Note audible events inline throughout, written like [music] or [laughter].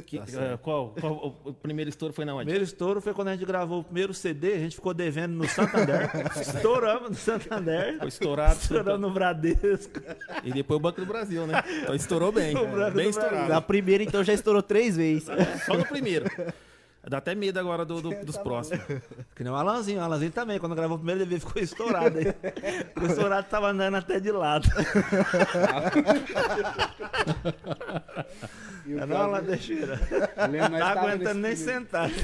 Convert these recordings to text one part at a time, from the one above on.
Que- eh, qual, qual o- o primeiro estouro foi na O onde? primeiro estouro foi quando a gente gravou o primeiro CD, a gente ficou devendo no Santander. [laughs] Estouramos no Santander. Foi estourado. Estouramos no Bradesco. E depois o Banco do Brasil, né? Então estourou bem. O Banco bem estourado. Na primeira, então, já estourou três vezes. Só no primeiro. Dá até medo agora do- do- dos próximos. Que nem o Alanzinho. O Alanzinho também, quando gravou o primeiro DVD, ficou estourado. Aí. O estourado tava andando até de lado. [laughs] E o Não, [laughs] lembro, nós Tá aguentando nem sentar. [laughs]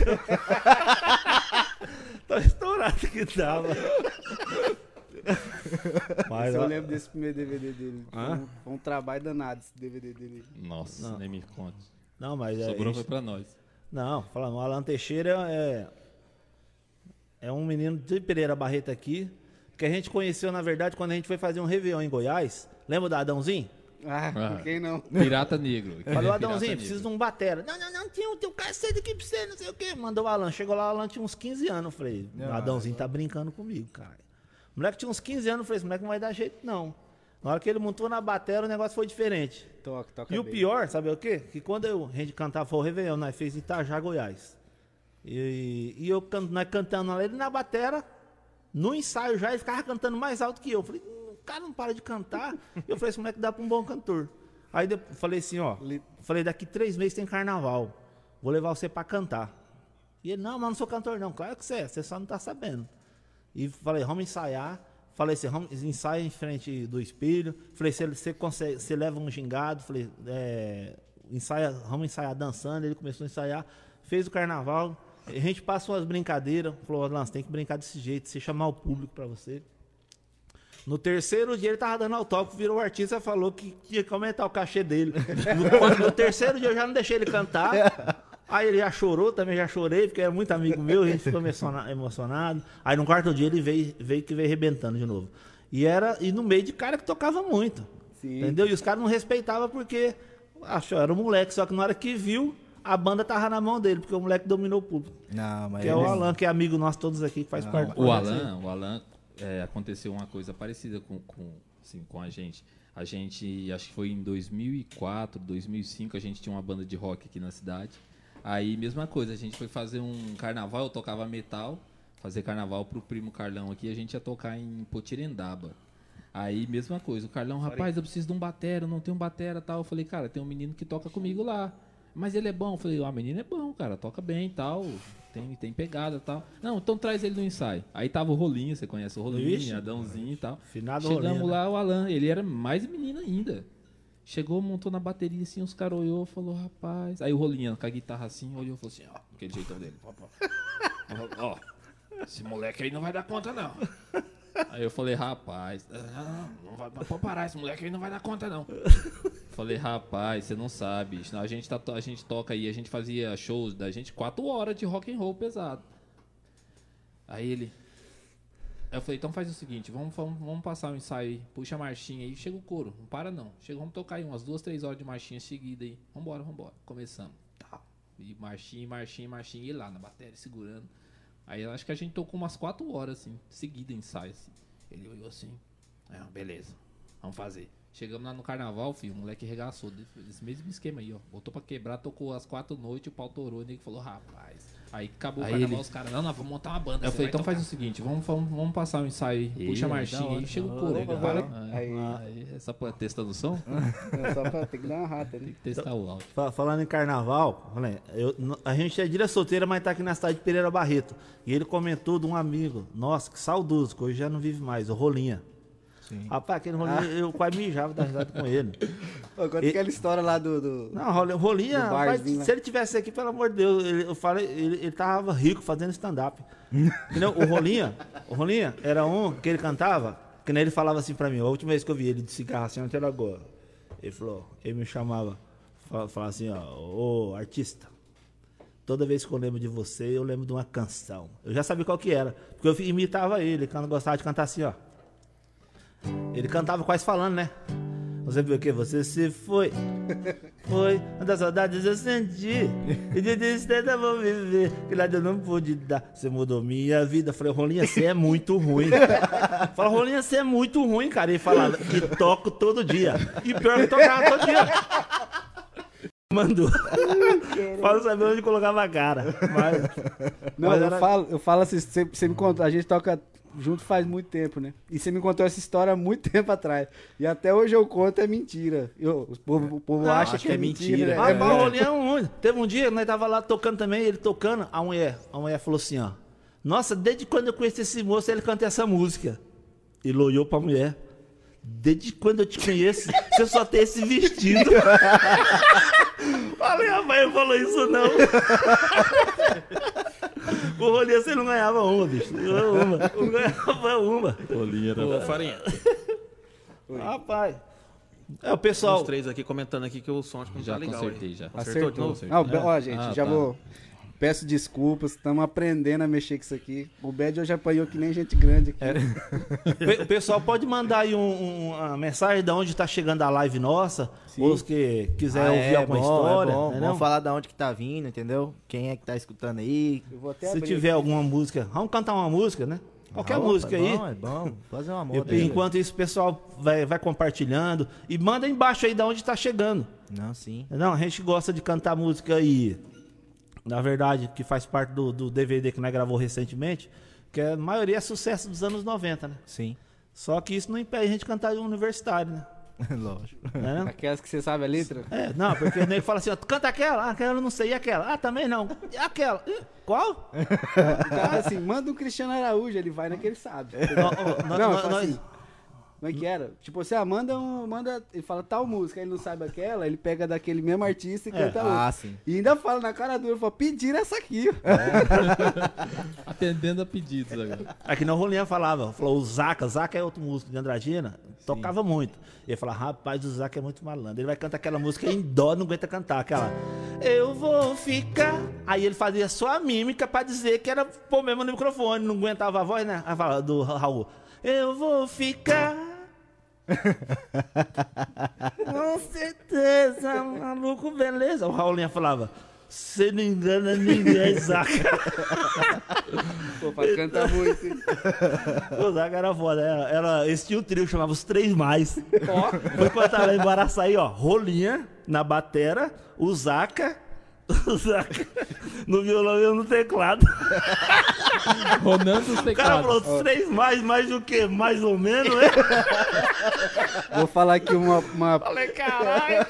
Tá estourado que tava. Mas, eu lembro desse primeiro DVD dele. Foi Hã? um, foi um trabalho danado esse DVD dele. Nossa, Não. nem me conte. não, mas é, Sobrou a foi pra nós. Não, falando, o Alan Teixeira é, é um menino de Pereira Barreto aqui, que a gente conheceu, na verdade, quando a gente foi fazer um Réveillon em Goiás. Lembra do Adãozinho? Ah, Ah. quem não? Pirata Negro. [laughs] Falou, Adãozinho, preciso de um batera. Não, não, não, tinha, um- tem um cacete aqui pra você, não sei o quê. Mandou o Alan. Chegou lá, o Alan tinha uns 15 anos. Eu falei, o Adãozinho tá brincando comigo, cara. O moleque tinha uns 15 anos, eu falei, esse moleque não vai dar jeito, não. Na hora que ele montou na batera, o negócio foi diferente. Toca, toca E o bem. pior, sabe o quê? Que quando eu, a gente cantava foi o Réveillon, nós fez em Itajá, Goiás. E, e eu nós cantando lá, ele na batera, no ensaio já, ele ficava cantando mais alto que eu. Eu Falei, "Hum, o cara não para de cantar. eu falei, esse moleque dá pra um bom cantor. Aí eu falei assim, ó, falei, daqui três meses tem carnaval. Vou levar você pra cantar. E ele, não, mas não sou cantor não. Claro que você é, você só não tá sabendo. E falei, vamos ensaiar. Falei assim, vamos ensaia em frente do espelho. Falei, você, você consegue, você leva um gingado. Falei, é, ensaia, vamos ensaiar dançando. Ele começou a ensaiar, fez o carnaval. A gente passou umas brincadeiras. Falou, Alan, você tem que brincar desse jeito, você chamar o público pra você. No terceiro dia ele tava dando autógrafo, virou o artista falou que tinha que aumentar o cachê dele. No, [laughs] no terceiro dia eu já não deixei ele cantar. Aí ele já chorou, também já chorei, porque é muito amigo meu, a gente ficou emociona- emocionado. Aí no quarto dia ele veio, veio que veio arrebentando de novo. E era e no meio de cara que tocava muito. Sim. Entendeu? E os caras não respeitavam porque achou, era um moleque, só que na hora que viu, a banda tava na mão dele, porque o moleque dominou o público. Não, mas Que é o Alan, que é amigo nosso todos aqui, que faz parte do O. Alan, o Alan, é, aconteceu uma coisa parecida com, com, assim, com a gente. A gente, acho que foi em 2004, 2005, a gente tinha uma banda de rock aqui na cidade. Aí, mesma coisa, a gente foi fazer um carnaval, eu tocava metal, fazer carnaval pro primo Carlão aqui, a gente ia tocar em Potirendaba. Aí, mesma coisa, o Carlão, rapaz, eu preciso de um batera, não tenho um batera tal. Eu falei, cara, tem um menino que toca comigo lá. Mas ele é bom. Eu falei, ah, menino é bom, cara, toca bem e tal. Tem, tem pegada e tal. Não, então traz ele no ensaio. Aí tava o Rolinho, você conhece o Rolinho, Ixi. Adãozinho e tal. Finado Chegamos Rolinho, né? lá, o Alan, ele era mais menino ainda. Chegou, montou na bateria assim, os caras olhou, falou, rapaz. Aí o Rolinho com a guitarra assim, olhou e falou assim, ó, aquele jeitão dele. Ó, ó, esse moleque aí não vai dar conta, não. Aí eu falei, rapaz, não, não vai, pode parar, esse moleque aí não vai dar conta, não. [laughs] Falei, rapaz, você não sabe. A gente, tá, a gente toca aí, a gente fazia shows da gente quatro horas de rock and roll pesado. Aí ele. Aí eu falei, então faz o seguinte, vamos, vamos, vamos passar o ensaio aí, puxa a marchinha aí, chega o couro, não para não. Chega, vamos tocar aí umas duas, três horas de marchinha seguida aí. Vambora, vambora. Começamos. Tá. E marchinha, marchinha, marchinha, e lá na bateria segurando. Aí acho que a gente tocou umas quatro horas, assim, seguida ensaio, assim. Ele olhou assim, ah, beleza, vamos fazer. Chegamos lá no carnaval, filho, o moleque regaçou. Esse mesmo esquema aí, ó. Botou pra quebrar, tocou às quatro noites, o pau torou, e ele falou, rapaz. Aí acabou Aí o carnaval, ele- Os caras, não, não, vamos montar uma banda. Eu falei, então tocar. faz o seguinte, vamos, vamos, vamos passar o ensaio aí, puxa a marchinha aí, chega o couro. hora. Para. Aí, Aí, essa pô, testando o som? [laughs] é só pra ter que dar uma rata, né? Tem que testar o áudio. Fa- Falando em carnaval, falei, eu- a gente é direto solteira, mas tá aqui na cidade de Pereira Barreto. E ele comentou de um amigo, nossa, que saudoso, que hoje já não vive mais, o Rolinha. Sim. Rapaz, aquele Rolinha, eu quase mijava da risada com ele. [laughs] Ô, conta E- aquela história lá do. do... Não, Rolinha rapaz, lá. se ele tivesse aqui, pelo amor de Deus, ele, eu falei, ele, ele tava rico fazendo stand-up. [laughs] Entendeu? O Rolinha, o Rolinha era um que ele cantava, que nem ele falava assim pra mim, a última vez que eu vi ele de cigarro assim até agora. Ele falou, ele me chamava, fa- falava assim, ó, ô artista, toda vez que eu lembro de você, eu lembro de uma canção. Eu já sabia qual que era, porque eu imitava ele, quando gostava de cantar assim, ó. Ele cantava quase falando, né? Você viu o que? Você se foi. Foi. Das saudades eu senti. E de tristeza eu vou viver. Que nada eu não pude dar. Você mudou minha vida. Falei, Rolinha, você é muito ruim. [laughs] Fala, Rolinha, você é muito ruim, cara. Ele falava, e toco todo dia. E pior que tocava todo dia. Mandou. Fala saber onde colocava a cara. Mas, Não, Mas eu, era- falo, eu falo assim, você, você me contou, a gente toca junto faz muito tempo, né? E você me contou essa história há muito [laughs] tempo atrás. E até hoje eu conto, é mentira. Eu, o povo, o povo Não, acha que é é mentira. mentira. né? Ah, É é um. Teve um dia, nós tava lá tocando também, ele tocando, a mulher, a mulher falou assim, ó. Nossa, desde quando eu conheci esse moço, ele canta essa música. Ele olhou pra mulher. Desde quando eu te conheço, [laughs] você só tem esse vestido. [laughs] Falei, rapaz, não falou isso não. O Rolinho, você não ganhava uma, bicho. Não ganhava uma. Não ganhava uma. Rolinha era... Ô, Farinha, [laughs] Rapaz. É, o os pessoal... três aqui comentando aqui que o som acho que não Já tá legal. consertei, já. Novo? Não, ó, gente, Ah, já tá. vou. Peço desculpas, estamos aprendendo a mexer com isso aqui. O Bad hoje apanhou que nem gente grande aqui. Pe- O pessoal pode mandar aí um- um- uma mensagem de onde tá chegando a live nossa, ou os que quiser Ah, ouvir é alguma bom, história. É bom. entendeu? Vamos falar da onde que tá vindo, entendeu? Quem é que tá escutando aí. Eu vou até Se tiver aqui. alguma música, vamos cantar uma música, né? Qualquer Ah, música é aí. Bom, é bom. Fazer uma moda aí. enquanto isso, o pessoal vai, vai compartilhando e manda embaixo aí de onde tá chegando. Não, sim. Não, a gente gosta de cantar música aí. Na verdade, que faz parte do, do DVD que nós gravou recentemente, que a maioria é sucesso dos anos 90, né? Sim. Só que isso não impede a gente cantar de um universitário, né? [laughs] Lógico. Né? Aquelas que você sabe a letra? É, não, porque o nego fala assim, ó, canta aquela, ah, aquela eu não sei, e aquela? Ah, também não. E aquela? Qual? [laughs] O cara assim, manda um Cristiano Araújo, ele vai naquele sabe. Não, nó- eu falo nós- assim, como é que era? Tipo, você ah, manda um. Manda, ele fala tal música, aí ele não sabe aquela, ele pega daquele mesmo artista e É, canta outra. Ah, sim. E ainda fala na cara dura, fala, pediram essa aqui. [laughs] Atendendo a pedidos agora. Aqui não o Rolinha falava, falou o Zaca, o Zaca é outro músico de Andradina, tocava muito. Ele falava, rapaz, o Zaca é muito malandro. Ele vai cantar aquela música em dó, não aguenta cantar, aquela. Eu vou ficar. Aí ele fazia só a mímica pra dizer que era pôr mesmo no microfone, não aguentava a voz, né? Aí fala do Raul. Eu vou ficar. Com certeza, maluco, beleza. O Raulinha falava, você não engana ninguém, [laughs] Zaca. Pô, pra cantar muito. hein? [laughs] O Zaca era foda, era, era, esse tinha um trio, chamava os Três Mais. Foi quando tava em Baraçaí, ó, Rolinha na batera, o Zaca [laughs] no violão e eu no teclado. [laughs] Ronando os O cara falou, teclados. Três Mais, mais do que? Mais ou menos, né? [laughs] Vou falar aqui uma, uma. Falei, caralho.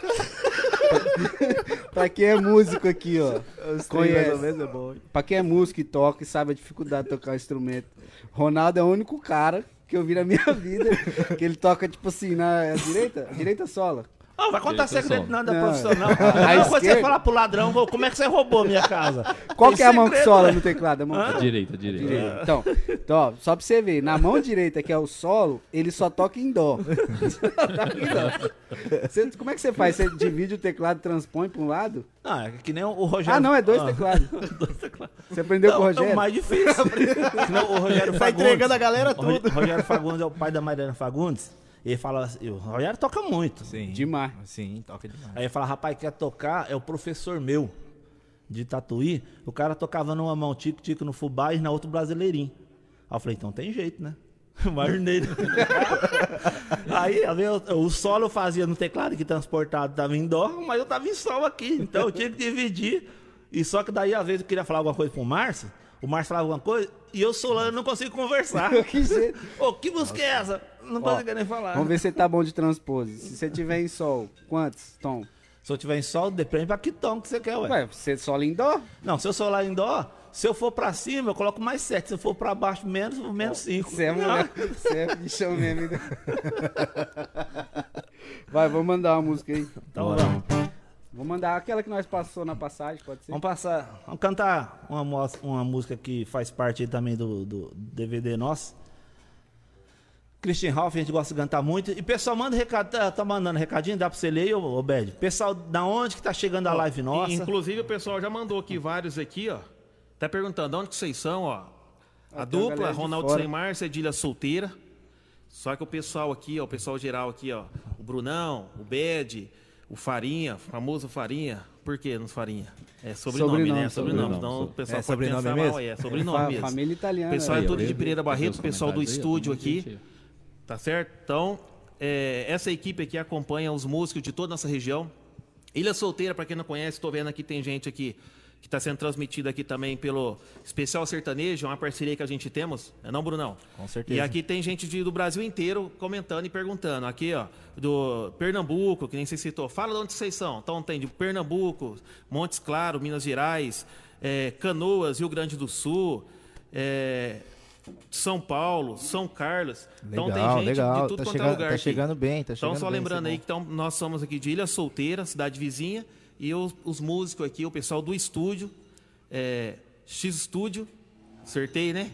Pra quem é músico aqui, ó. Os Conhece. mais ou menos é bom. Pra quem é músico e toca e sabe a dificuldade de tocar um instrumento. Ronaldo é o único cara que eu vi na minha vida que ele toca, tipo assim, na direita, direita sola. Ó, vai contar segredo não da Não. [laughs] profissional. A Não, quando você esquerda- falar pro ladrão, "Ô, como é que você roubou minha casa? Qual que é a mão que sola né? no teclado? A mão sola. Direita, direita. Direita. Então, então ó, só pra você ver, na mão direita, que é o solo, ele só toca em dó. Só toca em dó. Você- como é que você faz? Você divide o teclado e transpõe pra um lado? Não, é que nem o Rogério. Ah, não, é dois Ah, teclados. [laughs] dois teclados. Você aprendeu com o Não, É Rogério? o mais difícil. [laughs] Senão o Rogério Tá Fagundes. entregando a galera o tudo. Rogério Fagundes é o pai da Mariana Fagundes. Ele fala assim, o Rogério toca muito. Sim. Demais. Sim, toca demais. Aí ele fala, rapaz, quer tocar? É o professor meu de Tatuí. O cara tocava numa mão tico-tico no fubá e na outra brasileirinho. Aí eu falei, então tem jeito, né? [laughs] Marneiro. [laughs] Aí, ver, o, o solo eu fazia no teclado que transportado tava em dó, mas eu tava em sol aqui. Então eu tinha que dividir. E só que daí, às vezes, eu queria falar alguma coisa pro Márcio. O Márcio falava alguma coisa e eu solando não consigo conversar. [laughs] Ô, que música é essa? Não consigo nem falar. Vamos ver se você tá bom de transpose. Se você tiver em sol, quantos tom? Se eu tiver em sol, depende pra que tom que você quer, ué. Ué, você sola em dó? Não, se eu solar em dó, se eu for pra cima, eu coloco mais 7. Se eu for pra baixo, menos, menos 5. Você é mulher. Você é bichão mesmo. ainda. Vai, vou mandar uma música aí. Então vamos. Vou mandar aquela que nós passou na passagem, pode ser? Vamos passar. Vamos cantar uma, uma música que faz parte aí também do, do DVD nosso. Christian Ralph, a gente gosta de cantar muito. E pessoal, manda recado, tá, tá mandando recadinho, dá pra você ler, ô, ô Bed? Pessoal, da onde que tá chegando a live nossa? Inclusive, o pessoal já mandou aqui vários aqui, ó. Tá perguntando de onde que vocês são, ó. A Ah, uma dupla, de Ronaldo. Sem Márcia, Edilha solteira. Só que o pessoal aqui, ó, o pessoal geral aqui, ó. O Brunão, o Bed, o Farinha, o famoso Farinha. Por que nos Farinha? É sobrenome, Sobrenome, né? Sobrenome. sobrenome. Então o pessoal É pode sobrenome pensar mesmo? mal, é sobrenome mesmo. Família italiana. Pessoal né? é Aí, tudo de Pereira Barreto, o pessoal do estúdio aqui. Tá certo? Então, é, essa equipe aqui acompanha os músicos de toda a nossa região. Ilha Solteira, para quem não conhece, estou vendo aqui, tem gente aqui que está sendo transmitida aqui também pelo Especial Sertanejo, é uma parceria que a gente temos, é não, Brunão? Com certeza. E aqui tem gente de- do Brasil inteiro comentando e perguntando. Aqui, ó, do Pernambuco, que nem você citou. Fala de onde vocês são. Então tem de Pernambuco, Montes Claros, Minas Gerais, é, Canoas, Rio Grande do Sul, é, São Paulo, São Carlos. então Legal, tem gente legal. de tudo tá quanto chegando, é lugar. tá aqui. chegando bem, tá Então, chegando só bem, lembrando é aí que então, nós somos aqui de Ilha Solteira, cidade vizinha, e os, os músicos aqui, o pessoal do estúdio, é, X Estúdio, acertei, né?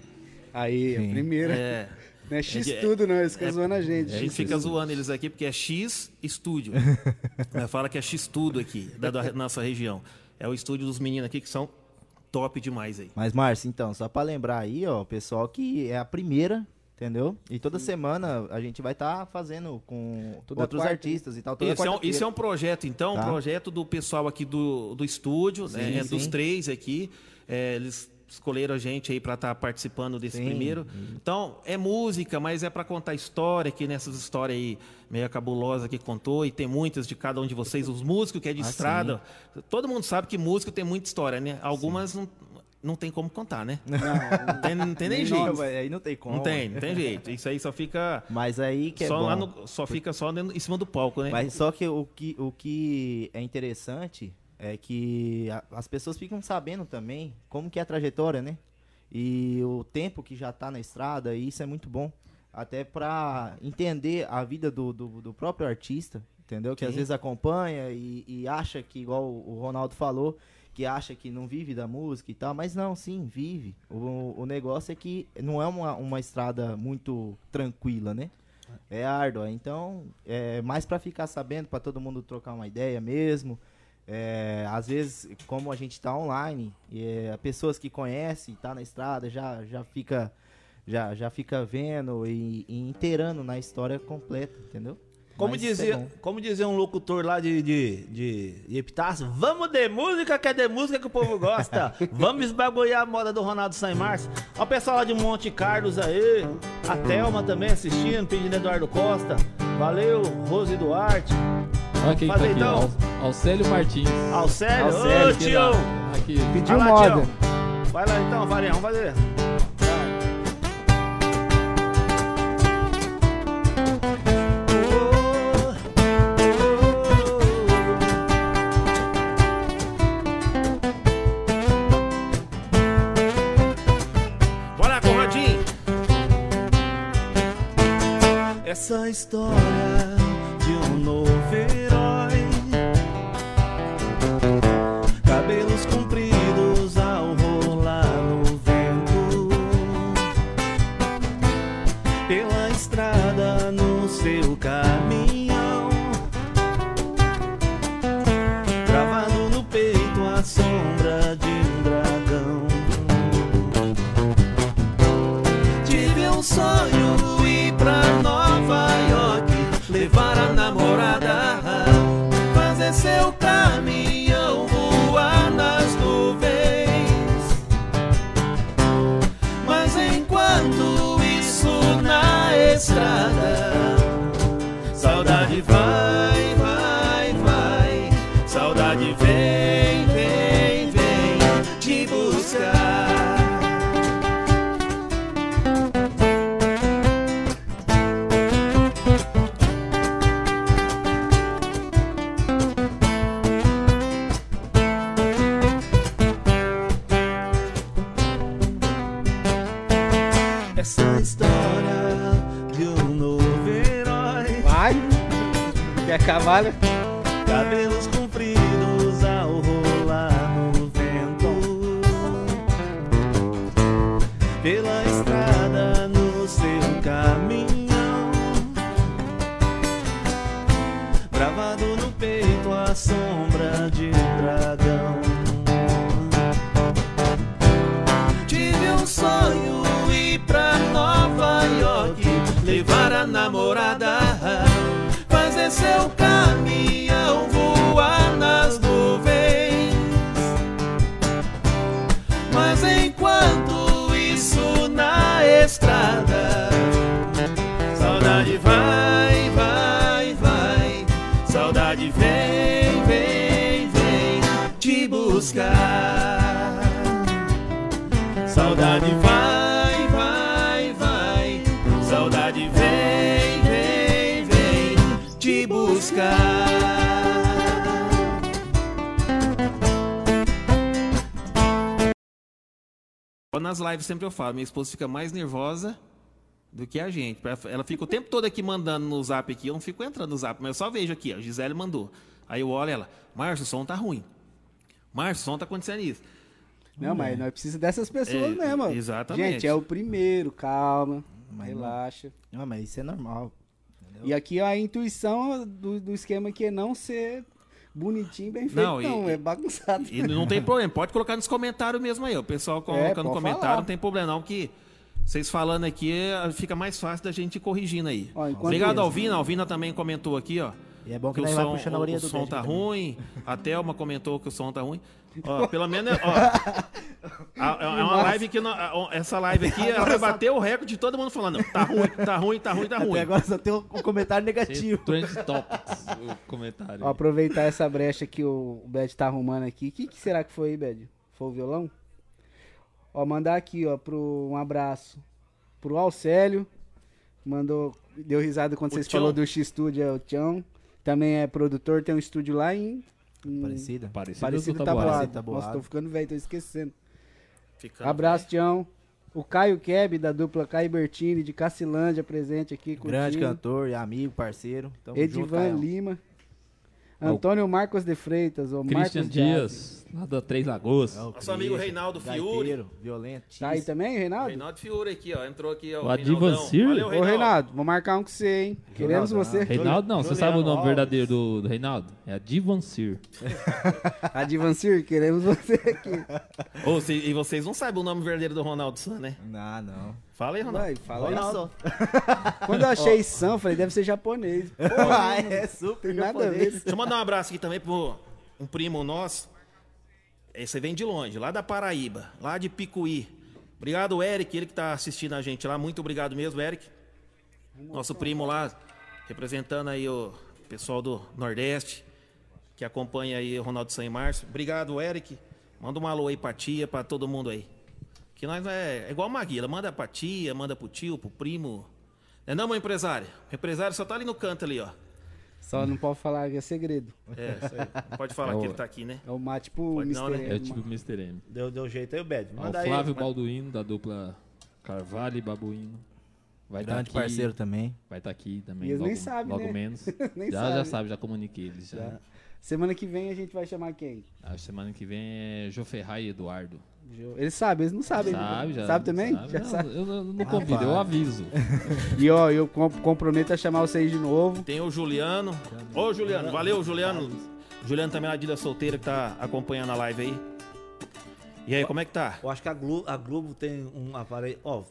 Aí, a primeira. É, [laughs] Não é X é- tudo, não. Eles ficam é- zoando a gente. a gente fica zoando eles aqui porque é X Estúdio. [laughs] Fala que é X Tudo aqui, da, da [laughs] nossa região. É o estúdio dos meninos aqui que são top demais aí. Mas, Márcio, então, só pra lembrar aí, ó, pessoal que é a primeira, entendeu? E toda semana a gente vai estar fazendo com Toda outros quarta, artistas e tal. Isso é, um, isso é um projeto, então, um Tá. projeto do pessoal aqui do, do estúdio, Sim, né, dos sim. três aqui. É, eles escolheram a gente aí para estar participando desse Sim. primeiro. Então, é música, mas é para contar história, que nessas histórias aí meio cabulosa que contou, e tem muitas de cada um de vocês, os músicos que é de Ah, estrada. Todo mundo sabe que músico tem muita história, né? Algumas não, não tem como contar, né? Não [laughs] tem, não tem nem Nem jeito. nome, aí não tem como. Não tem, não tem jeito. Isso aí só fica. Mas aí que é só bom. lá no- só fica só em cima do palco, né? Mas só que o que, o que é interessante é que a- as pessoas ficam sabendo também como que é a trajetória, né? E o tempo que já tá na estrada, e isso é muito bom. Até pra entender a vida do, do, do próprio artista, entendeu? Que às vezes acompanha e, e acha que, igual o Ronaldo falou, que acha que não vive da música e tal, mas não, sim, vive. O, o negócio é que não é uma, uma estrada muito tranquila, né? É árdua, então é mais pra ficar sabendo, pra todo mundo trocar uma ideia mesmo. É, às vezes, como a gente tá online, é, pessoas que conhecem, tá na estrada, já, já fica já, já fica vendo e, e inteirando na história completa, entendeu? Como Mas é dizia, como dizia um locutor lá de, de, de, de Epitácio, vamos de música, que é de música que o povo gosta. [laughs] vamos esbagulhar a moda do Ronaldo San Março. Ó o pessoal lá de Monte Carlos aí, a Thelma também assistindo, pedindo Eduardo Costa. Valeu, Rose Duarte. Olha quem tá Fazer aqui, então. Alcélio Martins. Alcélio, Alcélio, ô tio. Aqui. Pediu Vai lá, moda. tio. Vai lá então, Farinha, vamos fazer. Essa história de um novo herói Quer Nas lives sempre eu falo, minha esposa fica mais nervosa do que a gente. Ela fica o tempo todo aqui mandando no zap aqui, eu não fico entrando no zap, mas eu só vejo aqui, ó, Gisele mandou. Aí eu olho ela, Márcio, o som tá ruim. Márcio, o som tá acontecendo isso. Não, mas nós precisamos dessas pessoas É, mesmo. exatamente. Gente, é o primeiro, calma, Mas relaxa. Não, mas isso é normal. E aqui a intuição do, do esquema aqui é não ser bonitinho, bem feito, Não, não, e- é bagunçado. E não tem problema, pode colocar nos comentários mesmo aí. O pessoal coloca É, no comentário, falar. não tem problema não, que vocês falando aqui eh, fica mais fácil da gente ir corrigindo aí. Ó, Obrigado, isso- Alvina. A Alvina também comentou aqui, ó. E é bom que, Que o som, puxando a o, orelha o do som tá também. ruim. A Thelma comentou que o som tá ruim. Ó, pelo menos, ó, a- é uma live que... Essa live aqui, ela vai bater o recorde de todo mundo falando. Tá ruim, tá ruim, tá ruim, tá ruim. Até agora só tem um, comentário negativo. Trend Topics, o comentário. Ó, aproveitar essa brecha que o Bad tá arrumando aqui. O que, que será que foi aí, Bad? Foi o violão? Ó, mandar aqui, ó, pro, um abraço pro Alcélio. Mandou, deu risada quando O vocês falaram do X-Studio, é o Tião. Também é produtor, tem um estúdio lá em... em Parecida. Parecido, Parecido do Taboado. Taboado. Taboado. Nossa, tô ficando velho, tô esquecendo. Ficando- Abraço, Tião. O Caio Keb, da dupla Caio Bertini, de Cacilândia, presente aqui. Grande curtindo. cantor e amigo, parceiro. Tamo junto, Edivan Caio. Lima. Antônio Marcos de Freitas, o Christian Marcos Dias, lá da Três Lagoas. É o Nosso amigo Christian, Reinaldo Fiuri. gaiteiro, Violento. Tá aí também, Reinaldo? Reinaldo Fiore aqui, ó. Entrou aqui, ó. O Adivancir? Valeu, Ô, Reinaldo, vou marcar um com você, hein? Queremos Reinaldo, você. Reinaldo, não, você sabe o nome Alves. verdadeiro do, do Reinaldo? É Adivancir. [laughs] Advancir, queremos você aqui. Ô, e vocês não sabem o nome verdadeiro do Ronaldo San, né? Não, não. Fala aí, Ronaldo. Vai, fala aí. Olha [laughs] só. Quando eu achei Sam, falei, deve ser japonês. [laughs] Ah, é super Tem nada a ver. japonês. Deixa eu mandar um abraço aqui também pro um primo nosso. Esse vem de longe, lá da Paraíba, lá de Picuí. Obrigado, Eric, ele que tá assistindo a gente lá. Muito obrigado mesmo, Eric. Nosso primo lá, representando aí o pessoal do Nordeste, que acompanha aí o Ronaldo San Márcio. Obrigado, Eric. Manda um alô aí pra tia, pra todo mundo aí. Que nós é, é igual Maguila, manda pra tia, manda pro tio, pro primo. Não é não, meu empresário? O empresário só tá ali no canto ali, ó. Só não pode falar que é segredo. É, isso aí. Não pode falar É o- que ele tá aqui, né? É o mate tipo Pode não, Mr. né? É M. tipo o Mr. M. Deu, deu jeito aí o Bad. Ó, O Manda aí. Flávio Balduino, da dupla Carvalho e Babuíno. Vai estar Grande aqui. parceiro também. Vai estar aqui também. E eles logo, nem sabem, logo né? menos. [laughs] Nem já, sabe. já sabe, já comuniquei eles. Já. Semana que vem a gente vai chamar quem? A semana que vem é Jô Ferraz e Eduardo. Eles sabem, eles não sabem. Sabe, já. Sabe também? Sabe. Já Não, sabe. Eu, eu não convido, eu aviso. [laughs] E ó, eu com- comprometo a chamar vocês de novo. Tem o Juliano. Ô, Juliano, valeu, Juliano. Juliano também lá de Ilha Solteira que tá acompanhando a live aí. E aí, como é que tá? Eu acho que a Globo, a Globo tem um aparelho. Ó,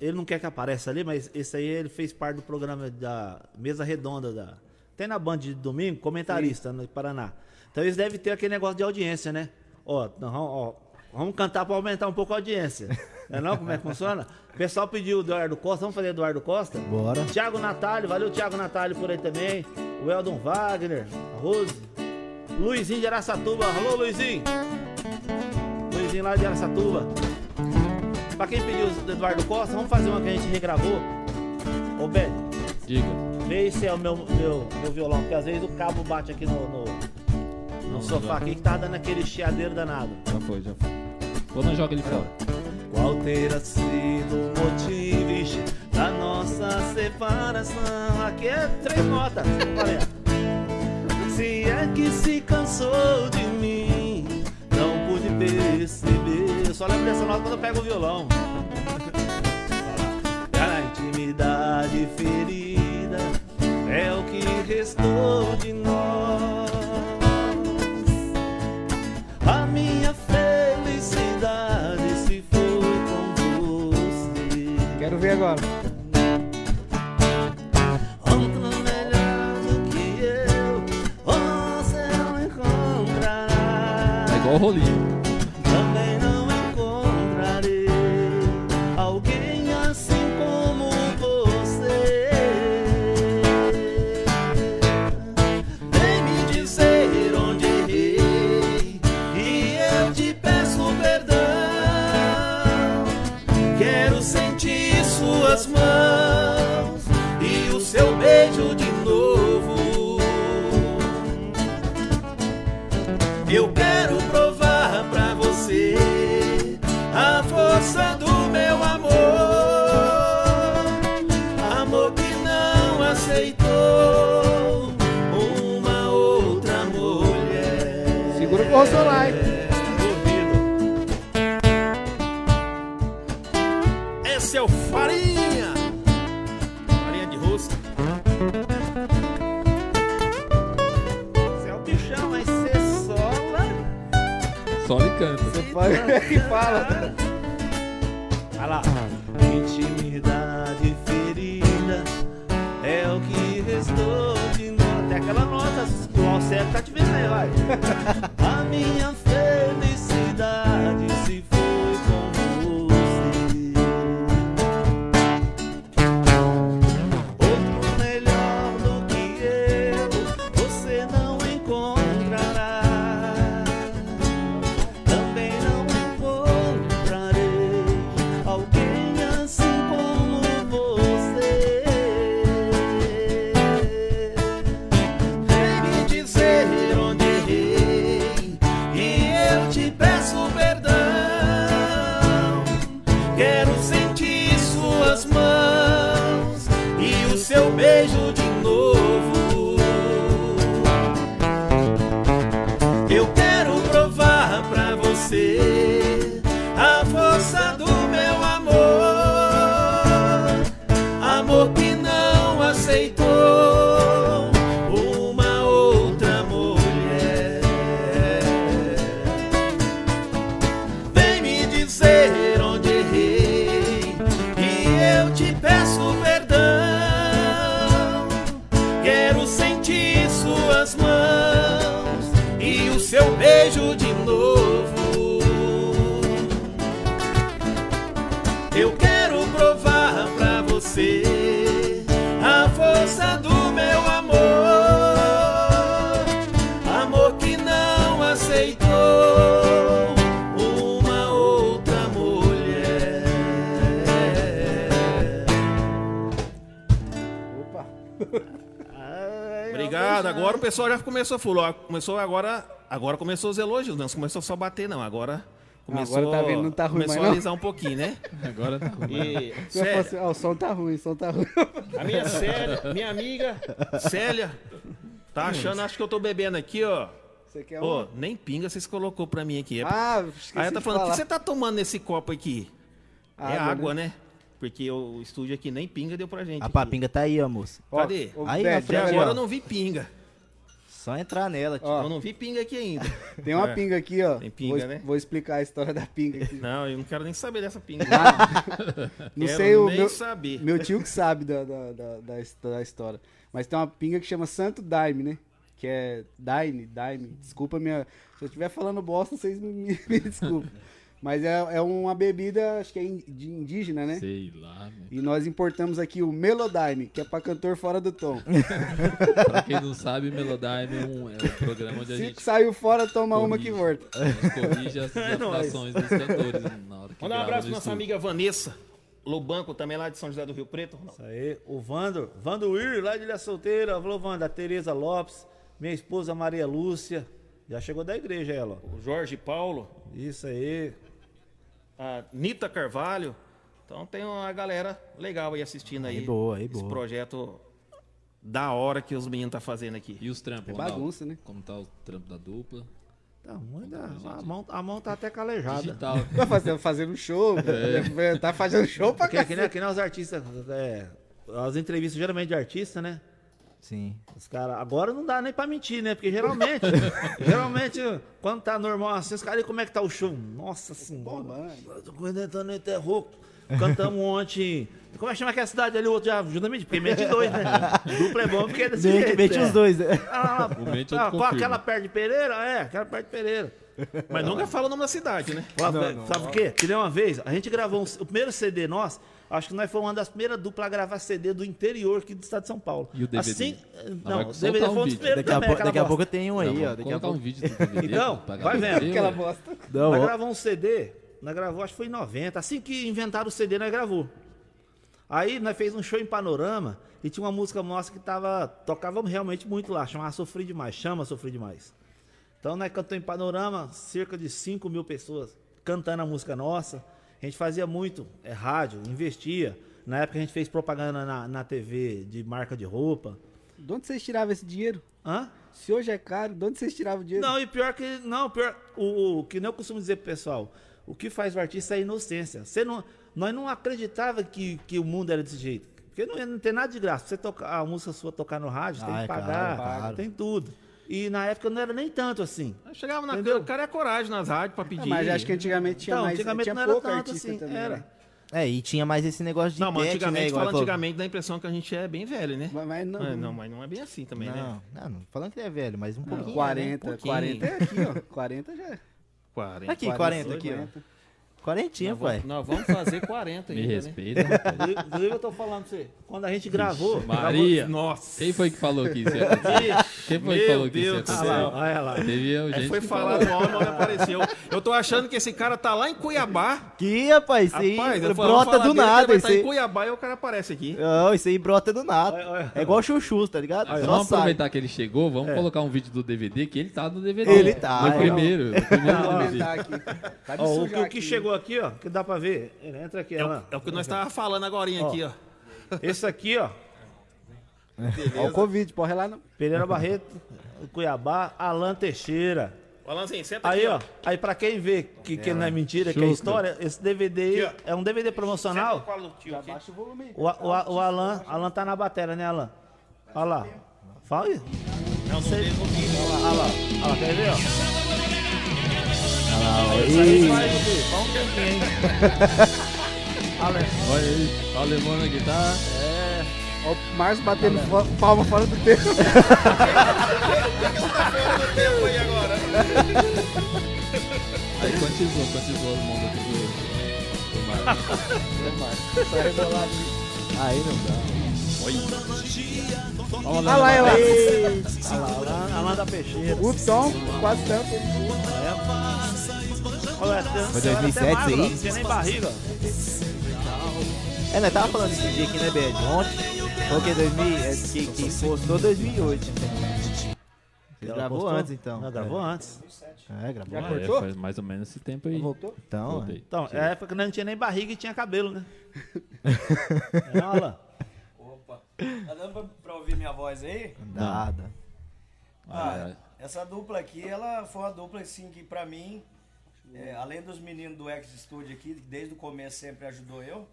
ele não quer que apareça ali, mas esse aí ele fez parte do programa da Mesa Redonda da. Tem na Band de domingo, comentarista no Paraná. Então eles devem ter aquele negócio de audiência, né? Ó, vamos, ó, vamos cantar pra aumentar um pouco a audiência. Não é não? Como é que funciona? O pessoal pediu o Eduardo Costa, vamos fazer Eduardo Costa? Bora. Tiago Natalio, valeu Tiago Natalio por aí também. O Eldon Wagner, a Rose. Luizinho de Araçatuba, alô Luizinho. Luizinho lá de Araçatuba. Pra quem pediu o do Eduardo Costa, vamos fazer uma que a gente regravou. Ô Ben, Diga. vê se é o meu, meu, meu violão, porque às vezes o cabo bate aqui no, no, no sofá aqui que tá dando aquele chiadeiro danado. Já foi, já foi. Ou não joga ele fora. Qual terá sido o motivo da nossa separação? Aqui é três notas. Olha. Se é que se cansou de mim, não pude perceber. Só lembro dessa nota quando eu pego o violão. A intimidade ferida é o que restou de Obrigado. Agora o pessoal já começou full. ó. Começou agora, agora começou os elogios. Não começou só a bater não. Agora começou, Agora tá vendo, não tá ruim começou mais a não. alisar um pouquinho, né? [laughs] Agora tá ruim. E Célia, assim, ó, o som tá ruim, o som tá ruim. a minha Célia, minha amiga Célia, tá achando, acho que eu tô bebendo aqui, ó. Você quer um? nem pinga vocês colocou pra mim aqui. É- Ah, esqueci Aí ela tá falando, o que falar. você tá tomando nesse copo aqui? é Água, água, né? Porque o estúdio aqui nem pinga deu pra gente. A papinga tá aí, ó, moço. Ó, Cadê? ô, Aí Até frente, agora eu não vi pinga. Só entrar nela, tio. Ó. Eu não vi pinga aqui ainda. [laughs] Tem uma [laughs] É. pinga aqui, ó. Tem pinga, vou, né? vou explicar a história da pinga aqui. [laughs] Não, eu não quero nem saber dessa pinga. Não Quero sei o nem meu, saber. meu tio que sabe da, da, da, da his- da história. Mas tem uma pinga que chama Santo Daime, né? Que é Daime, Daime. Desculpa minha. Se eu estiver falando bosta, vocês me, me, me desculpem. Mas é, é uma bebida, acho que é de indígena, né? Sei lá, né? E nós importamos aqui o Melodyne, que é pra cantor fora do tom. [laughs] Pra quem não sabe, Melodyne é um, é um programa onde a Se gente saiu fora, toma uma corrige, que volta. a gente corrige as [laughs] afinações dos cantores na hora que Manda um abraço pra nossa amiga Vanessa Lobanco, também lá de São José do Rio Preto. Isso aí, o Vando, Vando Ir, lá de Ilha Solteira, falou Vando, a Tereza Lopes, minha esposa Maria Lúcia, já chegou da igreja ela. ó. O Jorge Paulo, Isso aí. A Nita Carvalho. Então tem uma galera legal aí assistindo aí. Aí boa, aí Esse boa. projeto da hora que os meninos tá fazendo aqui. E os trampos, É Ronaldo? bagunça, né? Como tá o trampo da dupla? Tá, ainda, a, mão, a mão tá até calejada. Digital. [laughs] Tá fazendo, fazendo show, [laughs] É. tá fazendo show pra Porque que nem, cacete. que nem os artistas, é, as entrevistas geralmente de artista, né? Sim. Os caras, agora não dá nem pra mentir, né? Porque geralmente, [laughs] geralmente, quando tá normal assim, os caras, "E como é que tá o show? Nossa senhora, tô correndo no interro, cantamos [laughs] ontem. Como é que chama aquela cidade ali? O outro já ajuda a mentir, porque mente dois, né? [laughs] Dupla é bom porque é desse Mete, jeito. mete é. os dois. né? Ah, O mente ah, qual aquela perto de Pereira? É, aquela perto de Pereira. Mas nunca fala o nome da cidade, né? Ó, Sabe o quê? Que nem uma vez, a gente gravou um- o primeiro CD nosso, acho que nós fomos uma das primeiras duplas a gravar CD do interior aqui do estado de São Paulo. E o DVD? Assim, não, o soltar DVD um foi um dos vídeo. primeiros Daqui a, também, pouco, aquela daqui a pouco tem um aí, ó. Daqui a pouco. um vídeo do DVD [laughs] Então, vai vendo. Aquela bosta. Não, nós gravamos um CD, nós gravou, acho que foi em 90. Assim que inventaram o CD, nós gravou. Aí nós fez um show em Panorama e tinha uma música nossa que tava, tocava realmente muito lá, chamava Sofri Demais, chama Sofri Demais. Então nós cantamos em Panorama, cerca de 5 mil pessoas cantando a música nossa. A gente fazia muito é, rádio, investia. Na época a gente fez propaganda na, na TV de marca de roupa. De onde vocês tiravam esse dinheiro? Hã? Se hoje é caro, de onde vocês tiravam o dinheiro? Não, e pior que. Não, pior. O, o que nem eu costumo dizer pro pessoal. O que faz o artista é a inocência. Você não, nós não acreditava que, que o mundo era desse jeito. Porque não, não tem nada de graça. Você tocar a música sua tocar no rádio, Ah, tem é que claro, pagar, claro. tem tudo. E na época não era nem tanto assim. Aí Chegava na Entendeu? o cara é coragem nas rádios pra pedir. Ah, mas acho que antigamente tinha Então, mais antigamente tinha não era tanto artista assim, também. era. né? É, e tinha mais esse negócio de Não, mas bet, antigamente, né? fala falou. antigamente, dá a impressão que a gente é bem velho, né? Mas, mas não. Não, não, mas não é bem assim também, né? Não, não, não falando que ele é velho, mas um pouquinho. 40, um pouquinho. 40 é aqui, ó. 40 já é. 40. Aqui, 40 aqui, ó. 40. Quarentinha, pai. vamos, nós vamos fazer 40 [laughs] Me ainda, né? respeita, rapaz. Inclusive, eu tô falando pra você. Quando a gente gravou. Maria. Nossa. Quem foi que falou que isso ia [laughs] acontecer? Quem foi que falou que isso ia Deus do Olha lá, acontecer? olha lá. Teve É, gente foi que falar homem, não apareceu. Eu tô achando que esse cara tá lá em Cuiabá. Que, rapaz, isso aí Rapaz, brota do dele nada. Isso tá em Cuiabá e o cara aparece aqui. não, isso aí brota do nada. Olha, olha. É igual chuchu, tá ligado? Só vamos sai. aproveitar que ele chegou, vamos colocar um vídeo do DVD, que ele tá no DVD. Ele tá, No é. primeiro. No. Vai me o, que- o aqui. ó, que dá pra ver. Ele entra aqui, É, Alan. o- é o que nós tava falando agora aqui, ó. Esse aqui, ó. Ó, o Covid, porra lá não. Pereira Barreto, Cuiabá, Alan Teixeira. Alanzinho, senta Aí, aqui, ó. Aí pra quem vê que, que não é mentira, que é história, esse DVD aí Aqui, é um DVD Senta promocional. no tio aqui. O volume aí. O, o, o Alan, Alan tá na bateria, né, Alan? Olha lá. Fala aí. Não, não ouvido. Olha lá, olha lá. Olha lá, quer ver, ó? Hein? Olha aí. Olha aí, olha o Lemon na guitarra. Ó, o Márcio batendo fo- palma fora do tempo. tempo aí agora. Aí quantizou, quantizou o mundo aqui do, do. Só rebolar aqui. aí não dá. Vamos Olha lá, olha lá. Olha lá, Alan, Alan da Peixeira. O Tom, quase tanto. Olha, Foi você era até 2007 magro, isso ó, aí? Não tinha nem barriga. ó. É, nós tava falando esse dia aqui, né, Bed? Ontem. Porque 2000, é, que, que postou 2008. Você Ela gravou postou? antes, então. Não, gravou antes. É, gravou Já antes. É, cortou? faz mais ou menos esse tempo aí. Voltou? Então, Voltei. Então, é a época que nós não tinha nem barriga e tinha cabelo, né? [laughs] é, Alan. Opa. Tá dando pra, pra ouvir minha voz aí? nada. Ah, essa dupla aqui, ela foi uma dupla assim que pra mim, é, além dos meninos do X Studio aqui, que desde o começo sempre ajudou eu,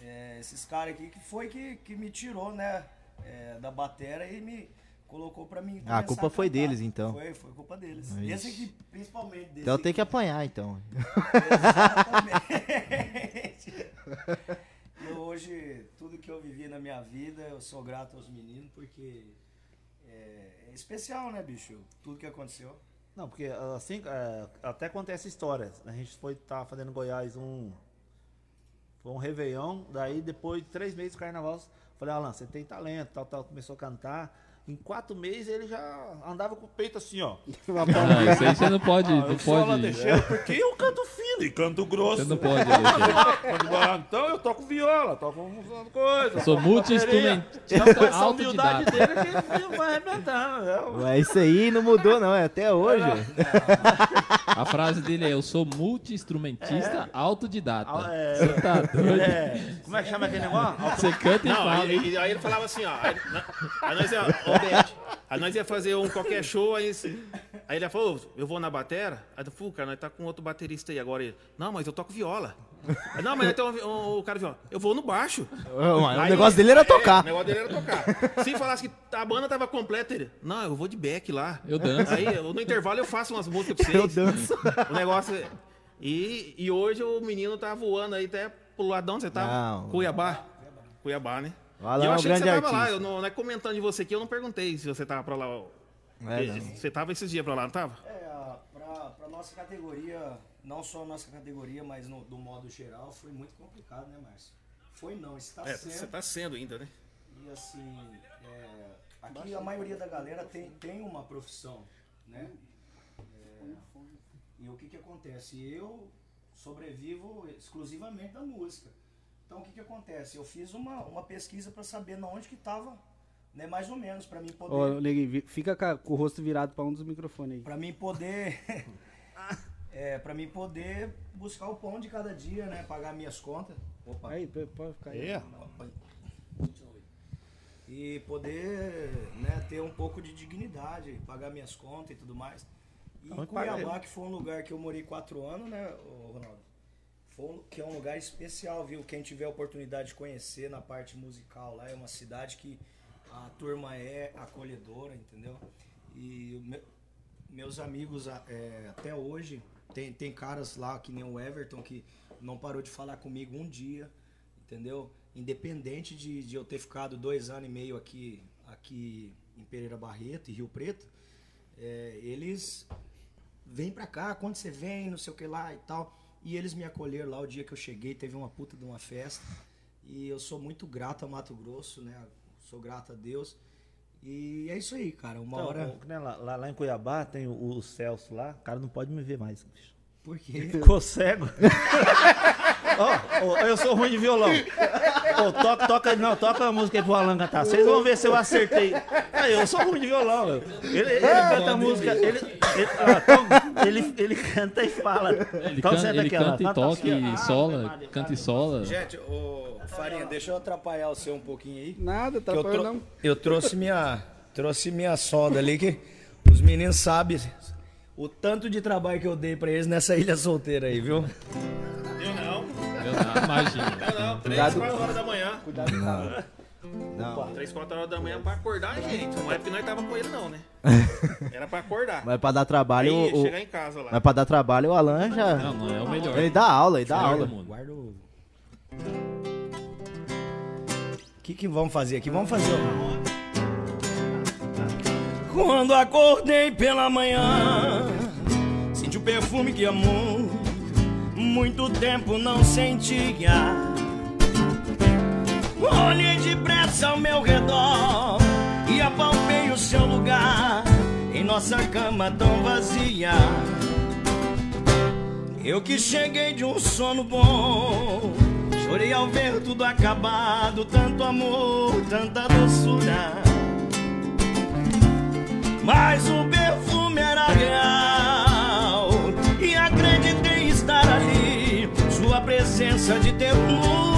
é, esses caras aqui que foi que, que me tirou, né, é, da batera e me colocou pra mim. Ah, a culpa foi cantar. Deles, então. Foi, foi culpa deles. Ixi. Esse aqui, principalmente desse Então tem que apanhar, então. Exatamente. [laughs] E hoje, tudo que eu vivi na minha vida, eu sou grato aos meninos, porque é, é especial, né, bicho? Tudo que aconteceu. Não, porque assim, é, até conta essa história. A gente foi tá fazendo Goiás um. Foi um Réveillon, daí depois de três meses do carnaval, falei, Alan, você tem talento, tal, tal, começou a cantar. Em quatro meses ele já andava com o peito assim, ó. [laughs] Não, palma. isso aí você não pode, Ah, não pode. Teixeira porque eu canto fino e canto grosso. Você não pode. Ah, então eu toco viola, toco um coisa. Eu sou multi-instrumentista essa humildade dele é que ele vai arrebentando. né? Ué, isso aí não mudou, não. É até hoje. A frase dele é: Eu sou multi-instrumentista autodidata. É. Você tá doido? É, como é que chama aquele negócio? Você canta e Não, fala. aí, aí- aí ele falava assim, ó. Aí, aí nós ia, Bete, [laughs] aí nós ia fazer um qualquer show, aí, aí ele falou, eu vou na batera. Aí eu falei, cara, nós tá com outro baterista aí agora. Ele, não, mas eu toco viola. Aí, não, mas eu tenho um, o cara viola. Eu vou no baixo. O Aí- negócio dele era é, tocar. o negócio dele era tocar. Se falasse que a banda tava completa, ele, não, eu vou de back lá. Eu danço. Aí no intervalo eu faço umas músicas pra [laughs] vocês. Eu danço. O negócio. é- E, e hoje o menino tá voando aí até pro lado de onde você tá? Não. Cuiabá. Cuiabá, né? Alan E eu é um achei que você tava lá. artista. Eu não, não é comentando de você aqui, eu não perguntei se você tava pra lá. ó. É, não. Você tava esses dias pra lá, não tava? É, a- pra, pra nossa categoria, não só a nossa categoria, mas no, do modo geral, foi muito complicado, né, Márcio? Foi não, está É, sendo. você tá sendo ainda, né? E assim, é, aqui a maioria da galera tem, tem uma profissão, né? É, e o que que acontece? Eu sobrevivo exclusivamente da música. Então o que, que acontece? Eu fiz uma, uma pesquisa para saber na onde que estava, né, mais ou menos, para mim poder. Ô, Neguinho, vi- fica ca- com o rosto virado pra um dos microfones aí. Para mim poder. [laughs] é, para mim poder buscar o pão de cada dia, né? Pagar minhas contas. Opa. Aí, pode ficar aí. É. E poder né, ter um pouco de dignidade, pagar minhas contas e tudo mais. E Cuiabá, que foi um lugar que eu morei quatro anos, né, Ronaldo? Que é um lugar especial, viu? Quem tiver a oportunidade de conhecer na parte musical lá, é uma cidade que a turma é acolhedora, entendeu? E o me- meus amigos é, até hoje, tem, tem caras lá que nem o Everton que não parou de falar comigo um dia, entendeu? Independente de, de eu ter ficado dois anos e meio aqui, aqui em Pereira Barreto e Rio Preto, é, eles vêm pra cá, quando você vem, não sei o que lá e tal. E eles me acolheram lá o dia que eu cheguei, teve uma puta de uma festa. E eu sou muito grato ao Mato Grosso, né? Sou grato a Deus. E é isso aí, cara. Uma Então, hora. né, lá, lá- em Cuiabá tem o, o Celso lá, o cara não pode me ver mais. bicho. Por quê? Ficou cego. [laughs] Ó, ó, eu sou ruim de violão. Ô, toca, toca, não, toca a música aí pro Alan cantar. Vocês vão ver se eu acertei. Aí, eu sou ruim de violão. meu. Ele, ele canta música. Ele, ele, então, ele, ele canta e fala. Ele, Então, can- senta ele canta e Tá, tá toca assim, e sola, canta e sola. Gente, ô, Farinha, deixa eu atrapalhar o seu um pouquinho aí. Nada, tá eu, não. eu trouxe minha trouxe minha solda ali que os meninos sabem o tanto de trabalho que eu dei pra eles nessa ilha solteira aí, viu? Eu não. Eu não, imagina. Eu não. 3, Cuidado. 4 horas da manhã. Cuidado com Não. 3, 4 horas da manhã pra acordar, gente. Não é porque nós tava com ele, não, né? [laughs] Era pra acordar. Mas pra dar trabalho, Aí, o, o- chegar em casa lá. mas pra dar trabalho, o Alan já. Não, não é o melhor. Ele dá aula, ele dá aula. mundo. Guarda o. O que, que vamos fazer aqui? Vamos fazer o. Quando acordei pela manhã, senti o perfume que muito, muito tempo não sentia. Olhei depressa ao meu redor e apalpei o seu lugar em nossa cama tão vazia. Eu que cheguei de um sono bom, chorei ao ver tudo acabado, tanto amor, tanta doçura. Mas o perfume era real e acreditei estar ali, sua presença de ternura.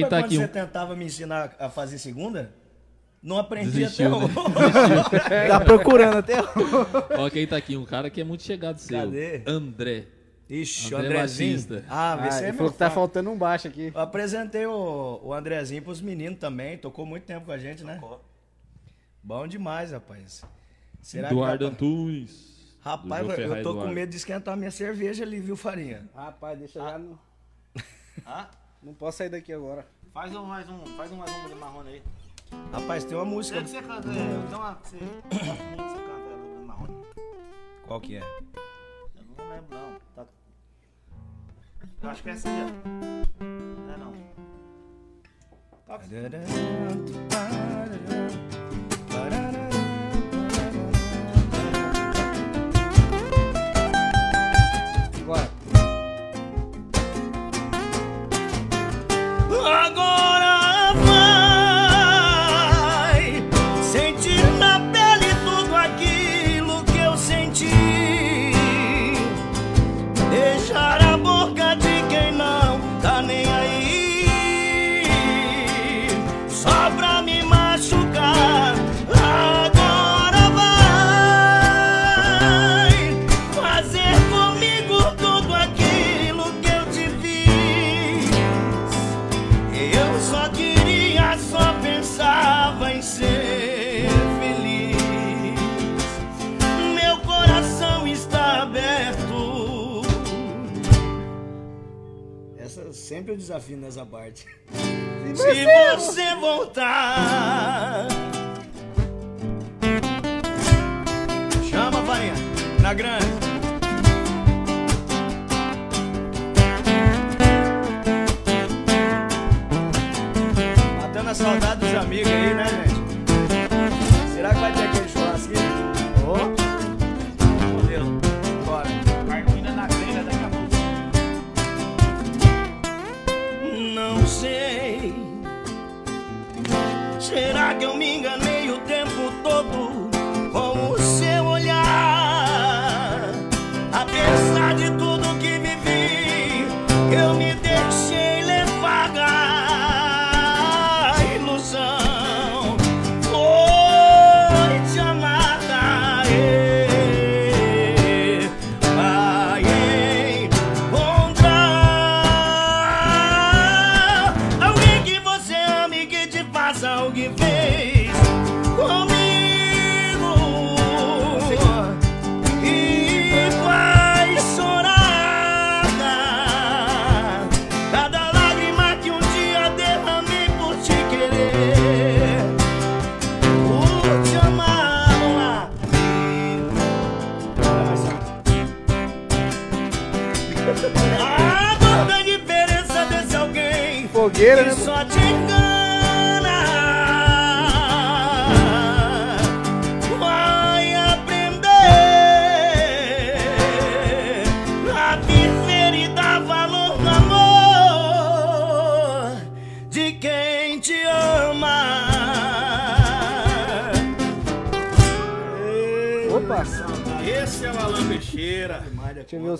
Quem Lembra tá quando aqui. você tentava me ensinar a fazer segunda? Não aprendi Desistiu, até né? hoje. Tá procurando até. Ó quem tá aqui, um cara que é muito chegado seu. Cadê? André. Ixi, o André Andrezinho. Batista. Ah, Ah, ele é falou meu que tá faltando um baixo aqui. Eu apresentei o, o Andrezinho pros meninos também. Tocou muito tempo com a gente, né? Bom demais, rapaz. Será Eduardo que... Antunes. Rapaz, eu Ferraz tô com Eduardo. medo de esquentar minha cerveja ali, viu, Farinha? Rapaz, deixa já no. Não posso sair daqui agora. Faz um mais um, faz um mais um de marrone aí. Rapaz, tem uma música... Você que você canta, é, então ah, você, você canta ela, marrone. Qual que é? Eu não lembro não. Tá... Eu acho que é essa aí. Não é não. Agora. Agora Sempre eu desafio nessa parte. Se você voltar. Chama, Farinha. Na grande.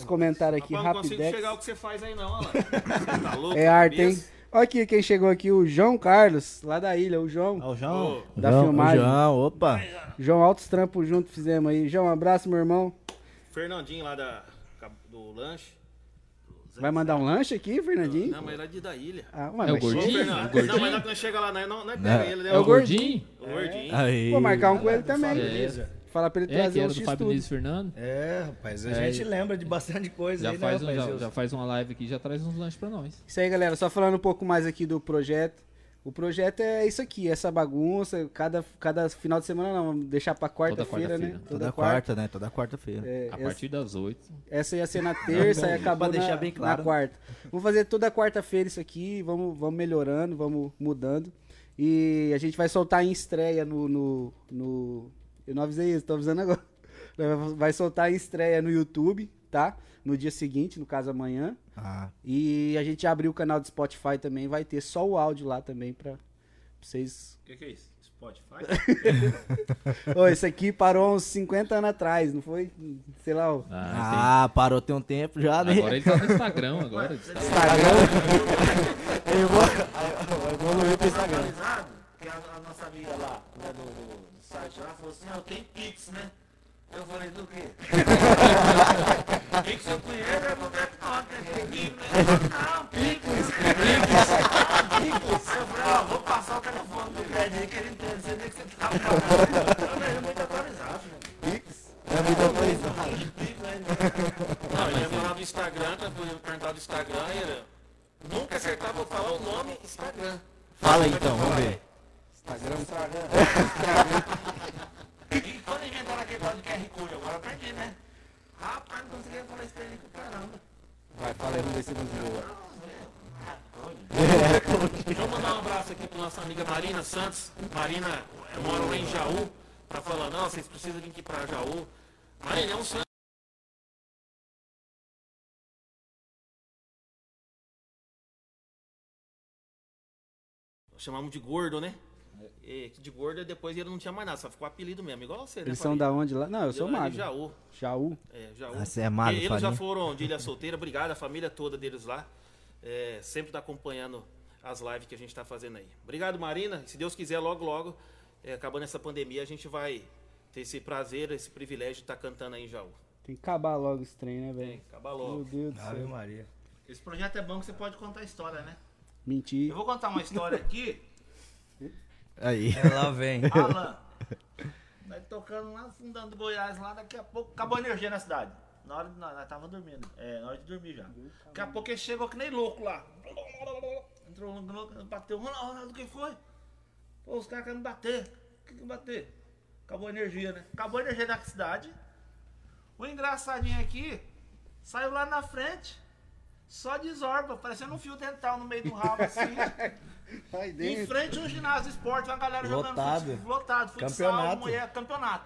Comentários aqui, Rapaz, não consigo chegar o que você faz aí não, Alan. tá louco? É arte, hein? Olha aqui quem chegou aqui, o João Carlos, lá da ilha, o João. Ó, o João. Da João, filmagem. João, opa. João, altos trampos junto fizemos aí. João, um abraço, meu irmão. Fernandinho lá da, do lanche. Vai mandar um lanche aqui, Fernandinho? Não, mas ele é de da ilha. Ah, mas É o mas- gordinho? Fernando, O Não, gordinho? mas não chega lá, não, não, não é pega Não. ele, né? É o gordinho. O gordinho. Aí. Vou marcar um com ele também. É. Falar pra ele É, que trazer era um do Fábio. Luiz Fernando. É, rapaz, a É, gente lembra de bastante coisa Já aí, faz, né, um- rapaz? já, já faz uma live aqui, já traz uns lanches pra nós. Isso aí, galera. Só falando um pouco mais aqui do projeto. O projeto é isso aqui, essa bagunça. Cada, cada final de semana não, vamos deixar pra quarta-feira, né? quarta-feira. Toda quarta, né? Toda quarta-feira. É, A essa, partir das 8. essa ia ser na terça e acabou Pra deixar na, bem na claro. quarta. Vamos fazer toda quarta-feira isso aqui, vamos, vamos melhorando, vamos mudando. E a gente vai soltar em estreia no. no, no- eu não avisei isso, tô avisando agora. [laughs] Vai soltar em estreia no YouTube, tá? No dia seguinte, no caso amanhã. Ah, E a gente abriu o canal do Spotify também, vai ter só o áudio lá também pra vocês. O que, que é isso? Spotify? [laughs] Ô, esse aqui parou uns 50 anos atrás, não foi? Sei lá, ó. Ah, ah, parou tem um tempo já, né? Agora ele tá no Instagram, [laughs] agora. tá- Evoluiu pro Instagram. que a, a nossa amiga lá, site lá, falou assim, ó, tem Pix, né? Eu falei, do quê? [laughs] Pix eu conheço, é do Death Note, né? [laughs] Tem Pix, né? Não, Pix, Pix, Pix. Eu falei, ó, vou passar o telefone do Fred aí que ele entende, você vê que você tá falando. Eu falei, é muito atualizado, né? É muito atualizado. Pix, né? Não, ele ia falar do Instagram, tá? Eu ia perguntar do Instagram e ele... Nunca acertava, vou falar o nome Instagram. Fala aí, então, vamos ver. E quando inventaram aquele tal de QR Code, agora eu aprendi, né? Rapaz, não conseguia falar isso pra ele com caramba. Vai, fala aí, vamos ver se nos voa. Deixa eu mandar um abraço aqui pra nossa amiga Marina Santos. Marina eh, mora lá em Jaú. Tá falando, não, vocês precisam vir aqui pra Jaú. Marina, é um sonho. Chamamos de gordo, né? E, que de gordo, depois ele não tinha mais nada, só ficou apelido mesmo, igual você, né? Eles são Farinha? da onde lá? Não, eu sou Eu era magro. de Jaú. Jaú. É, Jaú. Ah, você é magro, E Eles já foram de Ilha [laughs] Solteira, obrigado, a família toda deles lá. É, sempre tá acompanhando as lives que a gente tá fazendo aí. Obrigado, Marina. Se Deus quiser, logo, logo, é, acabando essa pandemia, a gente vai ter esse prazer, esse privilégio de estar cantando aí em Jaú. Tem que acabar logo esse trem, né, Tem, velho? acaba Meu logo. Deus do Ave céu. Maria. Esse projeto é bom que você pode contar a história, né? Mentir. Eu vou contar uma história aqui. [laughs] Aí. É, lá vem. [laughs] Alan, nós tocando lá, fundando Goiás lá, daqui a pouco acabou a energia na cidade. Na hora de, nós, nós tava dormindo. É, na hora de dormir já. Daqui a pouco ele chegou que nem louco lá. Entrou louco, bateu. Ronaldo, Ronaldo, o que foi? Pô, os caras querem bater. O que que bater? Acabou a energia, né? Acabou a energia da cidade. O engraçadinho aqui saiu lá na frente. Só desorba, parecendo um fio dental no meio do rabo assim. [laughs] Em frente um ginásio esporte, uma galera jogando Lotado. fute- lotado, futsal, Campeonato. mulher, campeonato.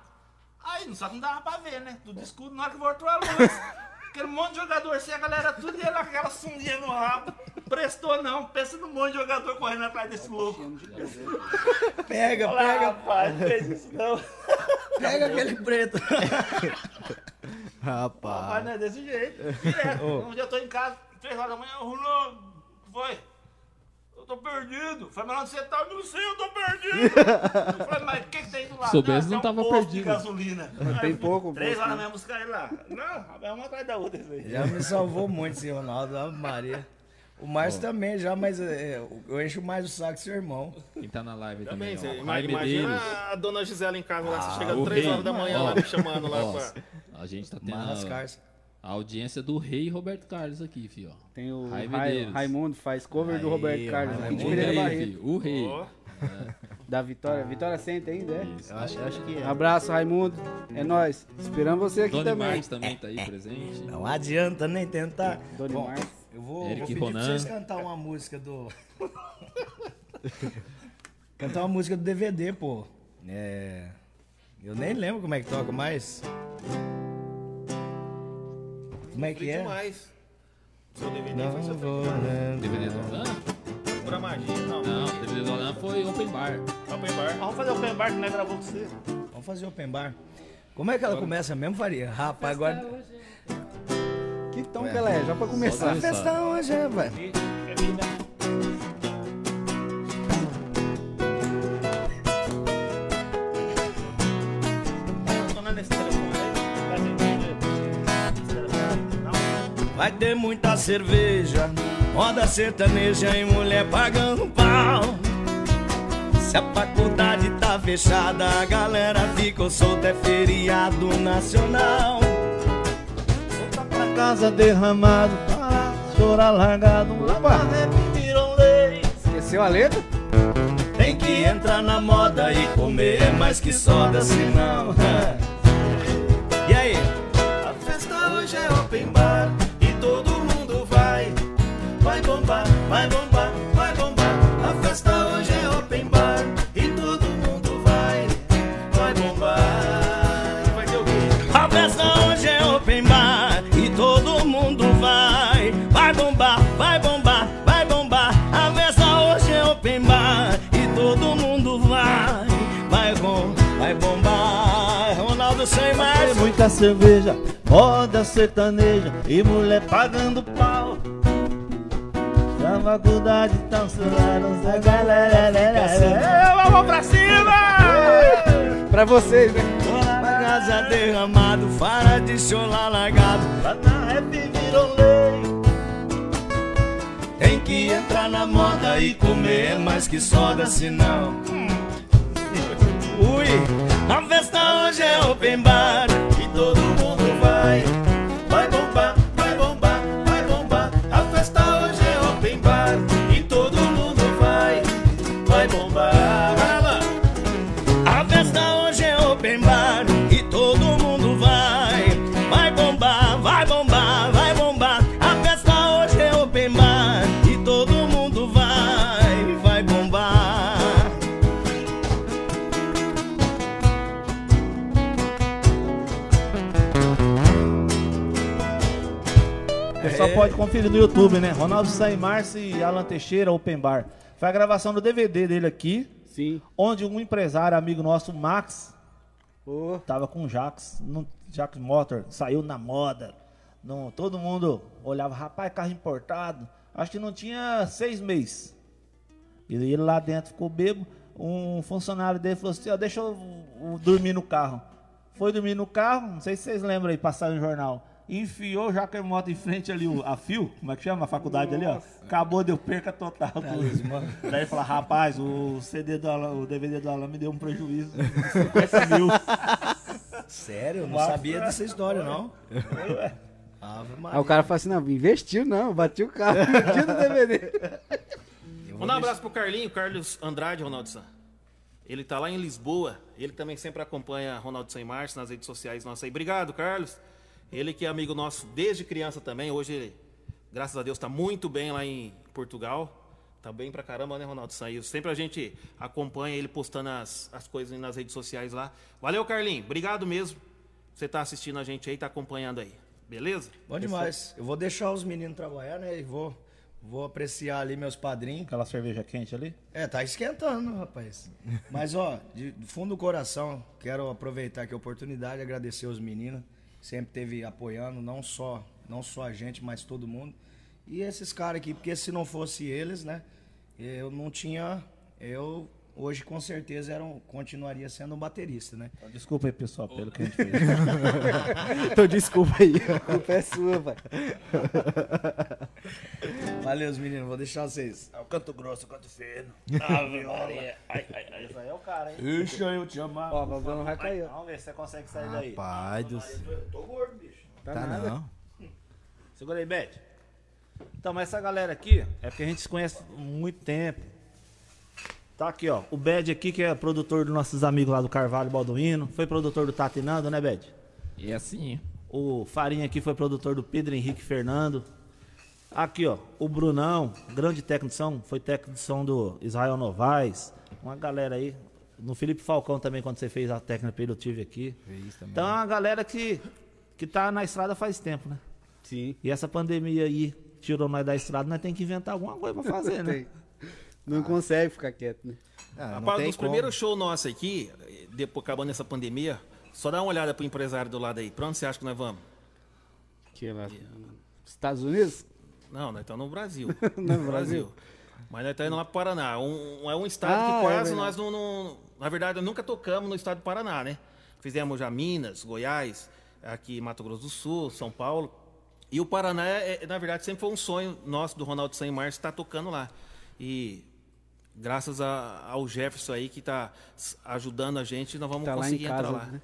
Aí, não- só que não dava pra ver, né? Tudo escuro, na hora que voltou a luz. Aquele monte de jogador assim, a galera tudo ia lá com aquela sundinha no rabo. Prestou não, pensa num monte de jogador correndo atrás desse louco. [laughs] Pega, Olha lá, pega, rapaz, não fez isso não. pega aquele preto. [laughs] Rapaz. Rapaz, não é desse jeito. Direto. Um dia eu tô em casa, três horas da manhã, o que foi? Eu tô perdido. Falei, mas onde você tá? Eu não sei, eu tô perdido. Eu falei, mas o que, que tem do lado? Soubesse, não um tava posto perdido. De gasolina. Tem pouco, Três horas da manhã buscar ele lá. Não, é uma atrás da outra isso aí. Já me salvou muito esse Ronaldo, Ave Maria. O Márcio também já, mas é, eu encho mais o saco seu irmão. Quem tá na live Também, também, ó. imagina Medeiros. a dona Gisela em casa lá, você chega o 3 rei. horas da manhã Ó, lá me chamando lá. pra- A gente tá tendo Mas, a, audiência do rei Roberto Carlos aqui, filho. ó. Tem o Rai. Raimundo, faz cover do Aí, Roberto Carlos, aqui de Pereira rei, Barreto. filho. O rei. Ó, Da Vitória. Vitória senta ainda, é? Eu acho, eu acho que é. Abraço, Raimundo. É nóis. Esperamos você aqui Doni também. Marques também tá aí presente. não adianta nem tentar. Doni Bom, Marques. eu vou, Eric vou pedir pra Ronan. vocês cantar uma música do... [laughs] cantar uma música do DVD, pô. É... Eu nem lembro como é que toca mais. Como é que é? mais. Seu DVD Não foi seu vou... DVD do Alan? Pura magia, não. Não, DVD do Alan foi Open Bar. Open bar. Vamos fazer o open bar que nós gravou com você. Vamos fazer open bar. Como é que ela começa mesmo, Faria? Rapaz, agora... Que tom que ela é? Já pra começar. A festa hoje é, vai. Vai ter muita cerveja, roda sertaneja e mulher pagando pau. Se a faculdade tá fechada, a galera ficou solta, é feriado nacional. Volta pra casa derramado, para chorar largado. Opa! Viram lei. Esqueceu a letra? Tem que entrar na moda e comer mais que soda, senão. [laughs] muita cerveja, roda sertaneja e mulher pagando pau. Se a faculdade tá celular, a galera. Vamos pra cima! Pra vocês, né? Na casa derramado, para de chorar largado. Lá na rap virou lei. Tem que entrar na moda e comer mais que soda, senão. Ui, a festa hoje é open bar todo mundo pode conferir no YouTube, né? Ronaldo Saimarce e Alan Teixeira, Open Bar. Foi a gravação do DVD dele aqui, Sim. onde um empresário, amigo nosso, Max, Ô, tava com o Jax, no Jax Motor, saiu na moda. Não, todo mundo olhava, rapaz, carro importado. Acho que não tinha seis meses. E ele lá dentro ficou bebo. Um funcionário dele falou assim: ó, deixa eu, eu dormir no carro. Foi dormir no carro, não sei se vocês lembram aí, passaram no jornal. Enfiou o Jaque Moto em frente ali, o- a fio, como é que chama? A faculdade ali, ó. Acabou, deu perca total. tudo. Daí ele falou, rapaz, o CD do Alan, o DVD do Alan me deu um prejuízo de 50 mil. Sério? Eu não sabia dessa história, não. Aí o cara fala assim, não, investiu não, bati o carro, [laughs] investiu no DVD. Mandar um abraço pro Carlinho, Carlos Andrade, Ronaldo San. Ele tá lá em Lisboa. Ele também sempre acompanha Ronaldo San Martins nas redes sociais nossas aí. Obrigado, Carlos. Ele que é amigo nosso desde criança também. Hoje, graças a Deus, tá muito bem lá em Portugal. Tá bem pra caramba, né, Ronaldo San? E sempre a gente acompanha ele postando as, as coisas nas redes sociais lá. Valeu, Carlinho. Obrigado mesmo. Você tá assistindo a gente aí, tá acompanhando aí. Beleza? Bom demais. Eu vou deixar os meninos trabalhar, né? E vou, vou apreciar ali meus padrinhos. Aquela cerveja quente ali. É, tá esquentando, rapaz. [laughs] Mas, ó, de do fundo do coração, quero aproveitar aqui a oportunidade e agradecer os meninos. Sempre teve apoiando, não só, não só a gente, mas todo mundo. E esses caras aqui, porque se não fosse eles, né? Eu não tinha. Eu hoje com certeza era um- continuaria sendo um baterista, né? Desculpa aí, pessoal, pelo que a gente fez. [laughs] Então desculpa aí, a culpa é sua, pai. Valeu, meninos, vou deixar vocês. É o canto grosso, o canto fino. Ave [laughs] Maria. Ai, ai, ai. Isso aí é o cara, hein? Deixa eu te amar. Ó, o Babão vai cair. Vamos ver se você consegue sair daí. Rapaz do céu. Tô gordo, bicho. Tá, Tá nada. não. Segura aí, Beth. Então, mas essa galera aqui é porque a gente se conhece há muito tempo. Tá aqui, ó. O Bad aqui, que é produtor dos nossos amigos lá do Carvalho Balduino. Foi produtor do Tatinando, né, Bad? E assim, O Farinha aqui foi produtor do Pedro Henrique Fernando. Aqui, ó, o Brunão, grande técnico de som, foi técnico de som do Israel Novaes. Uma galera aí. No Felipe Falcão também, quando você fez a técnica eu tive aqui. Então é uma galera que, que tá na estrada faz tempo, né? Sim. E essa pandemia aí tirou nós da estrada, nós tem que inventar alguma coisa pra fazer, né? [laughs] Não consegue ficar quieto, né? Ah, não Rapaz, tem nos como. primeiros shows nossos aqui, depois acabando essa pandemia, só dá uma olhada pro empresário do lado aí. Pra onde você acha que nós vamos? Que lá. Estados Unidos? Não, nós estamos no Brasil. [laughs] No no Brasil. Mas nós estamos indo lá pro Paraná. Um, é um estado Ah, que é quase verdade. nós não, não- Na verdade, nós nunca tocamos no estado do Paraná, né? Fizemos já Minas, Goiás, aqui Mato Grosso do Sul, São Paulo. E o Paraná, é, é, na verdade, sempre foi um sonho nosso do Ronaldo San Marcos estar tocando lá. E graças a- ao Jefferson aí que está ajudando a gente, nós vamos Tá lá em conseguir entrar casa, lá. né?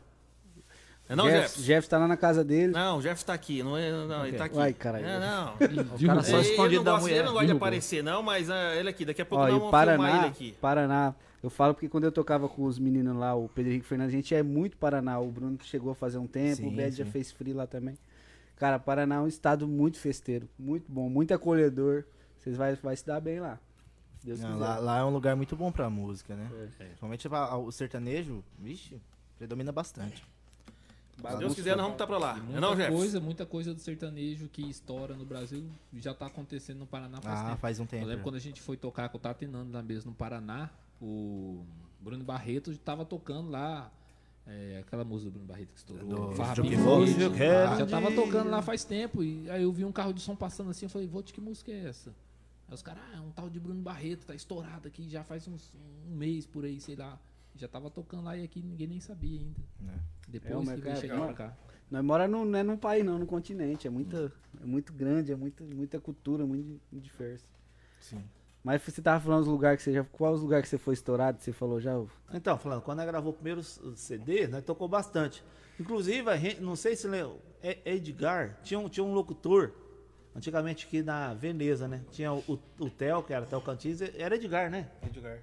Não, não Jeff, Jefferson? Jeff tá lá na casa dele. Não, o Jefferson tá aqui. Não, é, não ele tá aqui. Uai, caralho. É, não. [laughs] O cara só Ele- escondido da gosta, mulher. Ele não gosta de aparecer, não, mas ah, ele aqui. Daqui a pouco Ó, nós vamos filmar ele Paraná, aqui. Paraná, eu falo porque quando eu tocava com os meninos lá, o Pedro Henrique Fernandes, a gente é muito Paraná. O Bruno chegou a fazer um tempo, Sim, o Bed já fez free lá também. Cara, Paraná é um estado muito festeiro, muito bom, muito acolhedor. Vocês vão vai se dar bem lá. Deus Não, quiser. lá, lá é um lugar muito bom pra música, né? É. Principalmente pra- o sertanejo, vixe, predomina bastante. Se Deus quiser, nós vamos estar pra lá. Não, é não muita coisa, muita coisa do sertanejo que estoura no Brasil já tá acontecendo no Paraná faz Ah, tempo. faz um Eu tempo. lembro quando a gente foi tocar com o Tatinando na mesa no Paraná, o Bruno Barreto tava tocando lá é, aquela música do Bruno Barreto que estourou. Do Farra. Eu Já tava de- tocando lá faz tempo. E aí eu vi um carro de som passando assim, eu falei, Vogt, que música é essa? Aí os caras, ah, é um tal de Bruno Barreto, tá estourado aqui já faz uns, um mês por aí, sei lá. Já tava tocando lá e aqui ninguém nem sabia ainda. É. Depois É, o que veio chegar mano, pra cá. Nós mora no, não é num país não, no continente. É, muita, é muito grande, é muita, muita cultura, muito, diverso. Sim. Mas você tava falando os lugares que você já. Qual os lugares que você foi estourado? Você falou já? Então, falando, quando nós gravou o primeiro CD, nós tocou bastante. Inclusive, a gente, não sei se lembra, é- Edgar, tinha um, tinha um locutor, antigamente aqui na Veneza, né? Tinha o, o, o Theo, que era Theo Cantins, era Edgar, né? Edgar.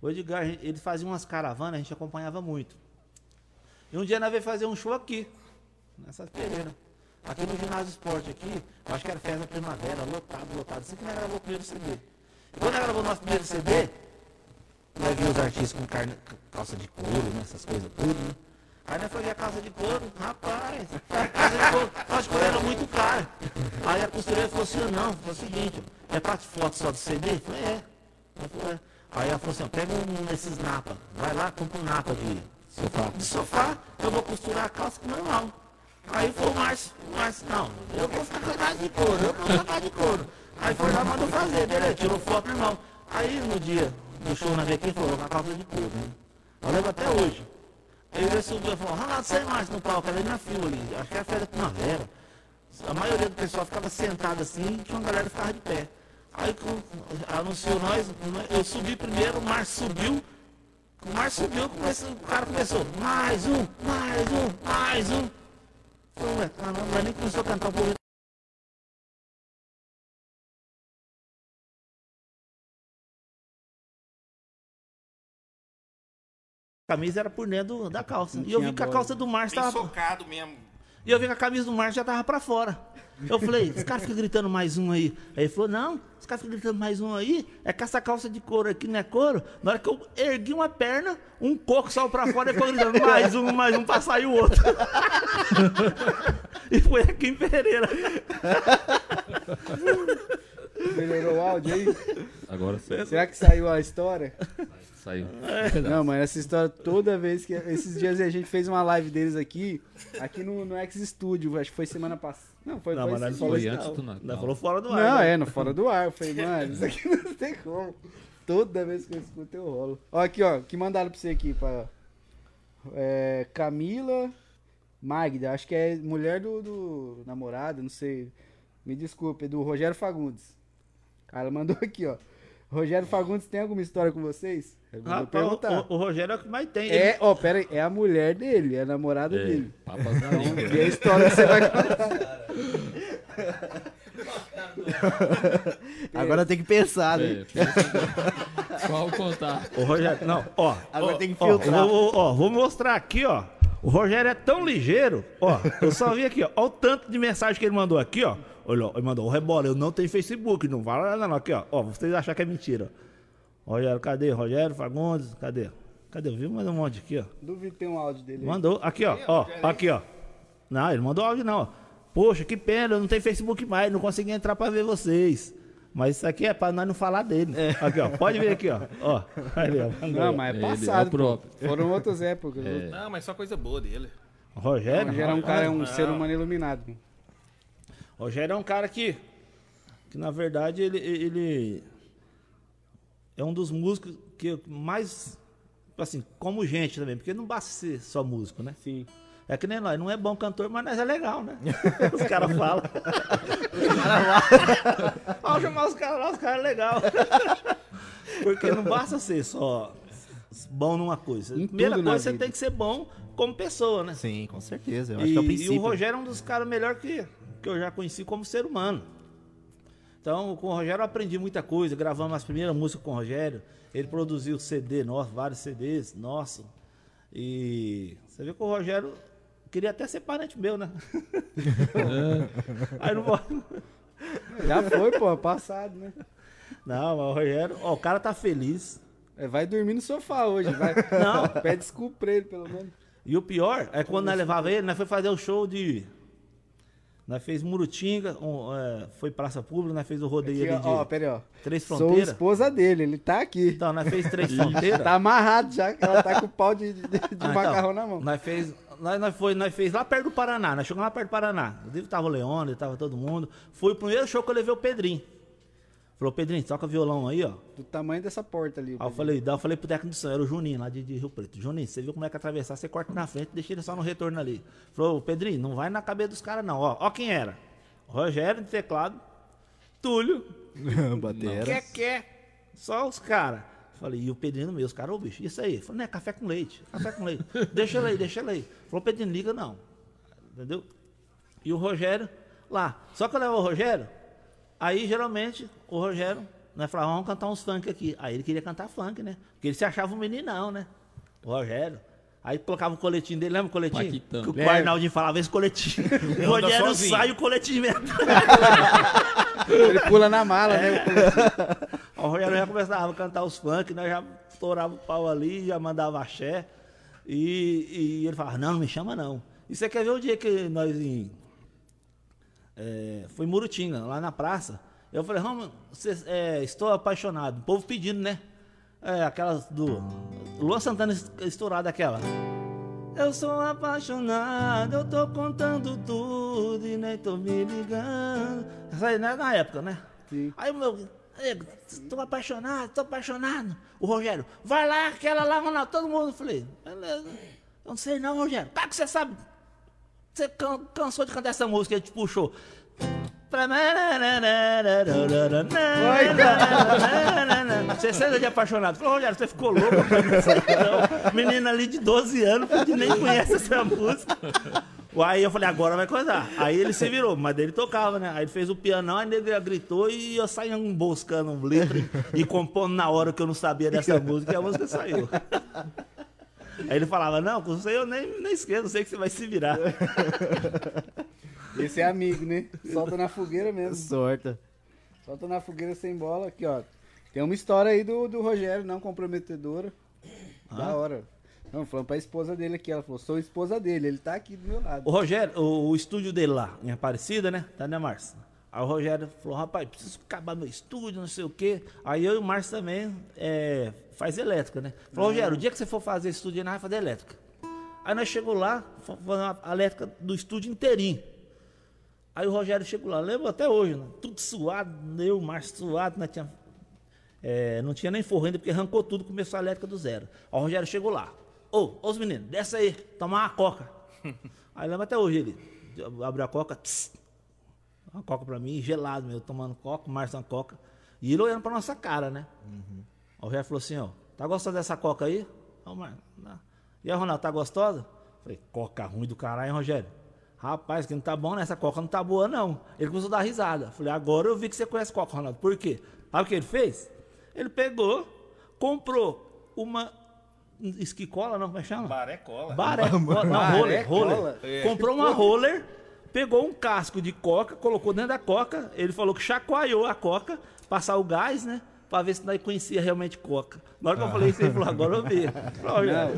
O Edgar, ele fazia umas caravanas, a gente acompanhava muito. E um dia nós veio fazer um show aqui, nessa Pereira. Aqui no ginásio esporte aqui, acho que era festa da primavera, lotado, lotado. Assim que nós gravou o primeiro CD. E quando nós gravou o nosso primeiro CD, nós vimos os artistas com carne, calça de couro, né, essas coisas tudo, né? Aí nós foi ver a calça de couro, rapaz, a calça de couro, a calça de couro era muito cara. Aí a costureira falou assim, não, foi o seguinte, é quatro fotos só do CD? Eu falei, é. Falou, é. Aí ela falou assim, pega um desses napa, vai lá, compra um napa de sofá. De sofá, eu vou costurar a calça normal. Aí foi o Márcio, Márcio, não, eu vou ficar com a calça de couro, eu vou ficar com de couro. Aí foi lá, mandou fazer, beleza, tirou foto normal. Aí no dia do show na VQ, falou, com a calça de couro, né? Eu lembro até hoje. Aí ele subiu e falou, Ronaldo, sem mais no palco, ali na fila ali, acho que era festa da primavera. A maioria do pessoal ficava sentado assim, tinha uma galera que ficava de pé. Aí anunciou nós, eu subi primeiro, o Márcio subiu, O Márcio subiu, começou, o cara começou, mais um, mais um, mais um. Falei, ué, caramba, mas nem começou a cantar um pouco. Camisa era por dentro da calça. Não e eu vi que a bola. calça do Márcio Bem tava. socado mesmo. E eu vi que a camisa do Márcio já tava pra fora. Eu falei, os caras ficam gritando mais um aí. Aí ele falou, não, os caras ficam gritando mais um aí. É que essa calça de couro aqui não é couro. Na hora que eu ergui uma perna, um coco saiu pra fora e ficou gritando mais um, mais um pra sair o outro. [laughs] e foi aqui em Pereira. [laughs] Melhorou o áudio aí? Agora sim. Será que saiu a história? Saiu. Não, mas essa história toda vez que. Esses dias a gente fez uma live deles aqui, aqui no, no X Studio, acho que foi semana passada. Não, foi, Não, foi mas nós falou antes do não. Natal. Nós falou fora do ar. Não, né? é, no fora do ar. Eu falei, mano, isso aqui não tem como. Toda vez que eu escuto, eu rolo. Ó, aqui, ó, que mandaram pra você aqui, pra. É, Camila Magda, acho que é mulher do, do namorado, não sei. Me desculpe, é do Rogério Fagundes. Cara mandou aqui, ó. Rogério Fagundes tem alguma história com vocês? Rapaz, perguntar. o, o- Rogério é o que mais tem. É, ó, pera aí, é a mulher dele, é a namorada É, dele. papas língua. E a história que você vai contar. [laughs] Agora tem que pensar, né? É, Qual contar? O Rogério, não, ó. Agora ó, tem que ó, filtrar. vou, ó, vou mostrar aqui, ó. O Rogério é tão ligeiro, ó. Eu só vi aqui, ó. Ó o tanto de mensagem que ele mandou aqui, ó. Olha, ó, ele mandou, o rebola, eu não tenho Facebook, não fala nada não. Aqui, ó. Ó, vocês acham que é mentira. Rogério, cadê? Rogério Fagundes, cadê? Cadê? Eu vi mandou um monte aqui, ó. Duvido que tem um áudio dele. aí. Mandou, aqui, ó. Ó, aqui, ó. Não, ele mandou áudio, não. ó. Poxa, que pena, eu não tenho Facebook mais, não consegui entrar pra ver vocês. Mas isso aqui é pra nós não falar dele. Aqui, ó. Pode ver aqui, ó. Ó. Ali, ó. Não, mas é é passado. pô. próprio. Foram outras épocas. É. Não, mas só coisa boa dele. Rogério. Rogério é um cara, é um Não. ser humano iluminado. Rogério é um cara que, que na verdade, ele, ele é um dos músicos que mais, assim, como gente também, porque não basta ser só músico, né? Sim. É que nem nós, não é bom cantor, mas nós é legal, né? [laughs] Os caras falam. Vamos [laughs] chamar os caras lá, os caras é legal. [laughs] Porque não basta ser só bom numa coisa. Em Primeira coisa, você vida. tem que ser bom como pessoa, né? Sim, com certeza. Eu acho E, que é o e princípio. o Rogério é um dos caras melhores que, que eu já conheci como ser humano. Então, com o Rogério eu aprendi muita coisa. Gravamos as primeiras músicas com o Rogério. Ele produziu CD nosso, vários CDs nossos. E você vê que o Rogério queria até ser parente meu, né? [laughs] Aí não. Já foi, pô, passado, né? Não, mas o Rogério, ó, o cara tá feliz. É, vai dormir no sofá hoje, vai. Não. Pede desculpa pra ele, pelo menos. E o pior é quando nós levava ele, nós foi fazer o show de. Nós fez Murutinga, um, é, foi Praça Pública, nós fez o rodeio Aqui, ali de ó, ó, pera aí, ó. Três Sou Fronteiras. esposa dele, ele tá aqui. Então, nós fez Três [laughs] Fronteiras. Tá amarrado já, que ela tá com o pau de, de, de Ah, então, macarrão na mão. Nós fez, nós, nós, foi, nós fez lá perto do Paraná, nós chegamos lá perto do Paraná. Inclusive tava o Leone, tava todo mundo. Foi o primeiro show que eu levei o Pedrinho. Falou, Pedrinho, toca violão aí, ó. Do tamanho dessa porta ali. Aí eu falei, daí eu falei pro técnico de som, era o Juninho, lá de, de Rio Preto. Juninho, você viu como é que atravessar, você corta na frente, deixa ele só no retorno ali. Falou, Pedrinho, não vai na cabeça dos caras não, ó. Ó quem era. Rogério de teclado, Túlio, [laughs] Batera. quer, quer. Só os caras. Falei, e o Pedrinho no meio, os caras, ô bicho, isso aí? Falei, não é café com leite, café com leite. [laughs] deixa ele aí, deixa ele aí. Falou, Pedrinho, liga não. Entendeu? E o Rogério lá. Só que eu levo o Rogério, aí geralmente o Rogério, nós falávamos, vamos cantar uns funk aqui. Aí ele queria cantar funk, né? Porque ele se achava um meninão, né? O Rogério. Aí colocava o coletinho dele, lembra o coletinho? Que o. Arnaldinho falava esse coletinho. [laughs] O Rogério sozinho. sai e o coletinho mesmo. [laughs] Ele pula na mala, É. né? [laughs] O Rogério já começava a cantar os funk, nós já estourava o pau ali, já mandava axé. E, e ele falava, não, não me chama não. E você quer ver o dia que nós em. É, foi em Murutinga, lá na praça. Eu falei, cê- é, estou apaixonado. O povo pedindo, né? É, aquelas do. Luan Santana es- estourada aquela. Eu sou apaixonado, eu tô contando tudo e nem tô me ligando. Essa aí né, na época, né? Sim. Aí o meu. "Nego, Tô apaixonado, tô apaixonado. O Rogério, vai lá, aquela lá, Ronaldo, todo mundo. Eu falei, beleza. Eu não sei não, Rogério. Claro que você sabe. Você can- cansou de cantar essa música, ele te puxou. Você senta de apaixonado. Falou, Rogério, você ficou louco. Menina ali de 12 anos que nem conhece essa música. Aí eu falei, agora vai coisar. Aí ele se virou, mas ele tocava, né? Aí ele fez o pianão, aí ele gritou e eu saí emboscando um letra e compondo na hora que eu não sabia dessa música e a música saiu. Aí ele falava, não, com você eu nem, nem esqueço, sei que você vai se virar. [laughs] Esse é amigo, né? Solta na fogueira mesmo. Sorta. Solta na fogueira sem bola. Aqui, ó. Tem uma história aí do, do Rogério, não comprometedora. Da hora. Não, falando pra esposa dele aqui. Ela falou, sou esposa dele. Ele tá aqui do meu lado. O Rogério, o, o estúdio dele lá, em Aparecida, né? Tá, né, Márcio? Aí o Rogério falou, rapaz, preciso acabar meu estúdio, não sei o quê. Aí eu e o Márcio também é, faz elétrica, né? Falou, Rogério, o dia que você for fazer estúdio, nós vamos fazer elétrica. Aí nós chegou lá, fomos fazer uma elétrica do estúdio inteirinho. Aí o Rogério chegou lá, lembro até hoje, né? tudo suado, eu, o Márcio suado, nós tinha, é, não tinha nem forro ainda, porque arrancou tudo, começou a elétrica do zero. Aí o Rogério chegou lá, ô, ô os meninos, desce aí, tomar uma coca. [laughs] aí lembro até hoje ele, abriu a coca, tss, uma coca pra mim, gelado meu, tomando coca, o Márcio uma coca, e ele olhando pra nossa cara, né? Aí O Rogério falou assim, ó, tá gostando dessa coca aí? Ó. E aí, Ronaldo, tá gostosa? Falei, coca ruim do caralho, hein, Rogério? Rapaz, que não tá bom, né? Essa coca não tá boa, não. Ele começou a dar risada. Falei, agora eu vi que você conhece coca, Ronaldo. Por quê? Sabe o que ele fez? Ele pegou, comprou uma esquicola, não, como é que chama? Baré cola. Baré, cola, [laughs] não, roller, roller. cola? Comprou uma roller, pegou um casco de coca, colocou dentro da coca. Ele falou que chacoalhou a coca, passar o gás, né? Pra ver se nós conhecia realmente coca. Na hora que eu falei isso, ele falou, agora eu vi. [laughs] Falei, "Olha,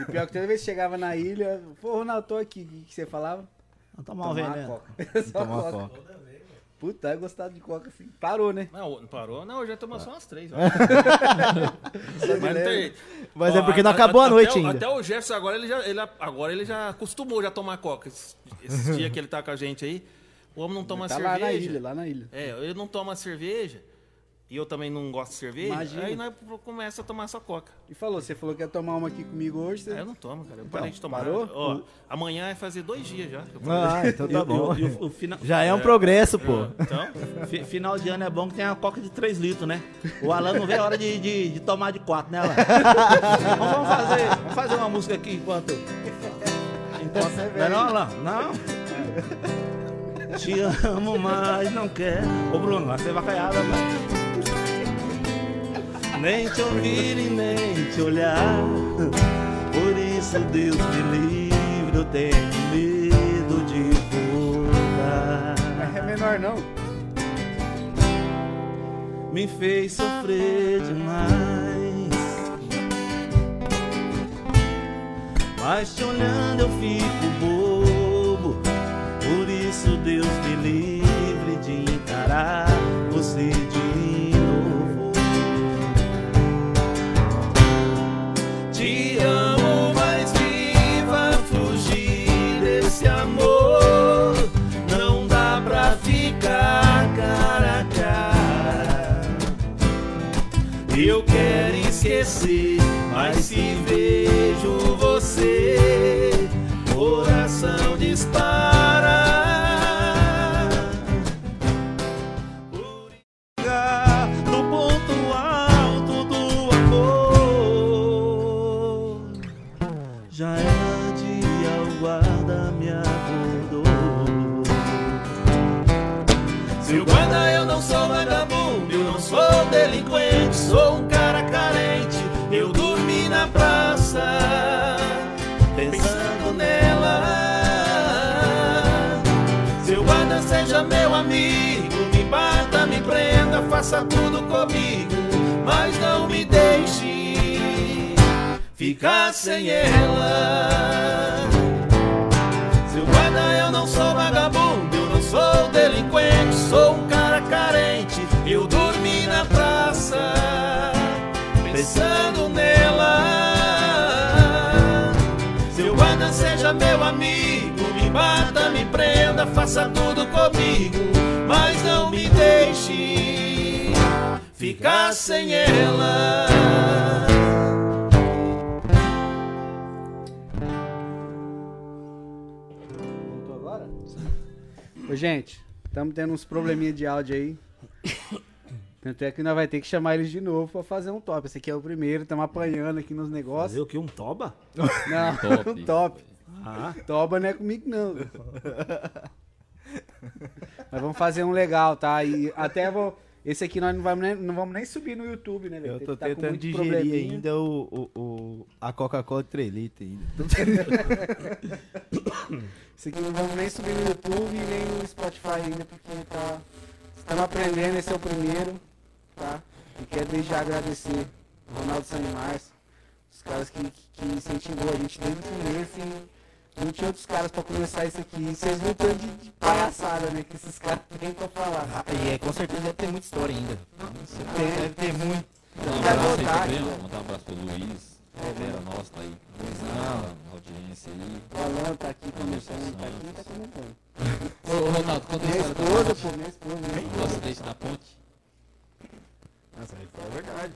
E pior que toda vez que chegava na ilha, pô, Ronaldo, tô aqui. O que, que você falava? Vamos tomar Tomar veneno. coca. [laughs] Só Tomar coca. coca. Puta, eu gostava de coca assim. Parou, né? Não, não parou? Não, eu já tomou só umas três. [laughs] Mas não tem. Mas Ó, é porque não a- acabou a até noite o- ainda. Até o Jefferson agora ele já, ele, agora ele já acostumou já a tomar coca. Esses, esses dias que ele tá com a gente aí, o homem não toma tá cerveja. lá na ilha, lá na ilha. É, ele não toma cerveja. E eu também não gosto de cerveja. Imagina. Aí nós começa a tomar só coca. E falou, você falou que ia tomar uma aqui comigo hoje. Você... Aí eu não tomo, cara. Eu parei de tomar. parou? Ó, amanhã vai fazer dois dias já. Ah, então tá bom. e e final- Já é um progresso, pô. Então, Fi- Final de ano é bom que tem uma coca de 3 litros, né? O Alan não vê a hora de, de, de tomar de 4, né, Alan? Então [laughs] vamos fazer, vamos fazer uma música aqui enquanto. enquanto não, é não, Alan? Não. Te amo, mas não quer. Ô, Bruno, vai ser vacaiada, mano. Nem te ouvir e nem te olhar. Por isso, Deus me livre, eu tenho medo de voltar Não é menor, não. me fez sofrer demais. Mas te olhando eu fico bobo. Por isso Deus me livre de encarar mas faça tudo comigo, mas não me deixe ficar sem ela. Seu guarda, eu não sou vagabundo, eu não sou delinquente, sou um cara carente. Eu dormi na praça, pensando nela. Seu guarda, seja meu amigo, me bata, me prenda, faça tudo comigo, mas não me deixe ficar sem ela. Voltou agora? Ô, gente, Estamos tendo uns probleminha de áudio aí. Tanto é que nós vai ter que chamar eles de novo pra fazer um top. Esse aqui é o primeiro, estamos apanhando aqui nos negócios. Fazer o que? Um toba? Não, Top. [laughs] um top. Ah, Toba não é comigo, não. Mas vamos fazer um legal, tá? E até vou. Esse aqui nós não vamos nem, não vamos nem subir no YouTube, né, velho? Eu tô Tá tentando digerir ainda o, o, o- a Coca-Cola 3 litros ainda. Esse aqui não vamos nem subir no YouTube e nem no Spotify ainda, porque tá. Estamos aprendendo, esse é o primeiro, tá? E quero desde já agradecer o Ronaldo Sanimars, os caras que, que, incentivou a gente desde o começo não tinha outros caras pra começar isso aqui. E vocês viram o tanto de, de palhaçada, né? Que esses caras têm pra falar. E é, com certeza deve ter muita história ainda. Deve ter muito. Mandar um abraço aí voltar também, né? Mandar um abraço pro Luiz. Galera nossa tá aí. Luizão. Na audiência aí. O Alan tá aqui começando, tá aqui tá comentando. Ô, Ronaldo, conta a Minha história da esposa, ponte. pô, minha esposa, né? Do acidente na ponte. Nossa, aí foi verdade.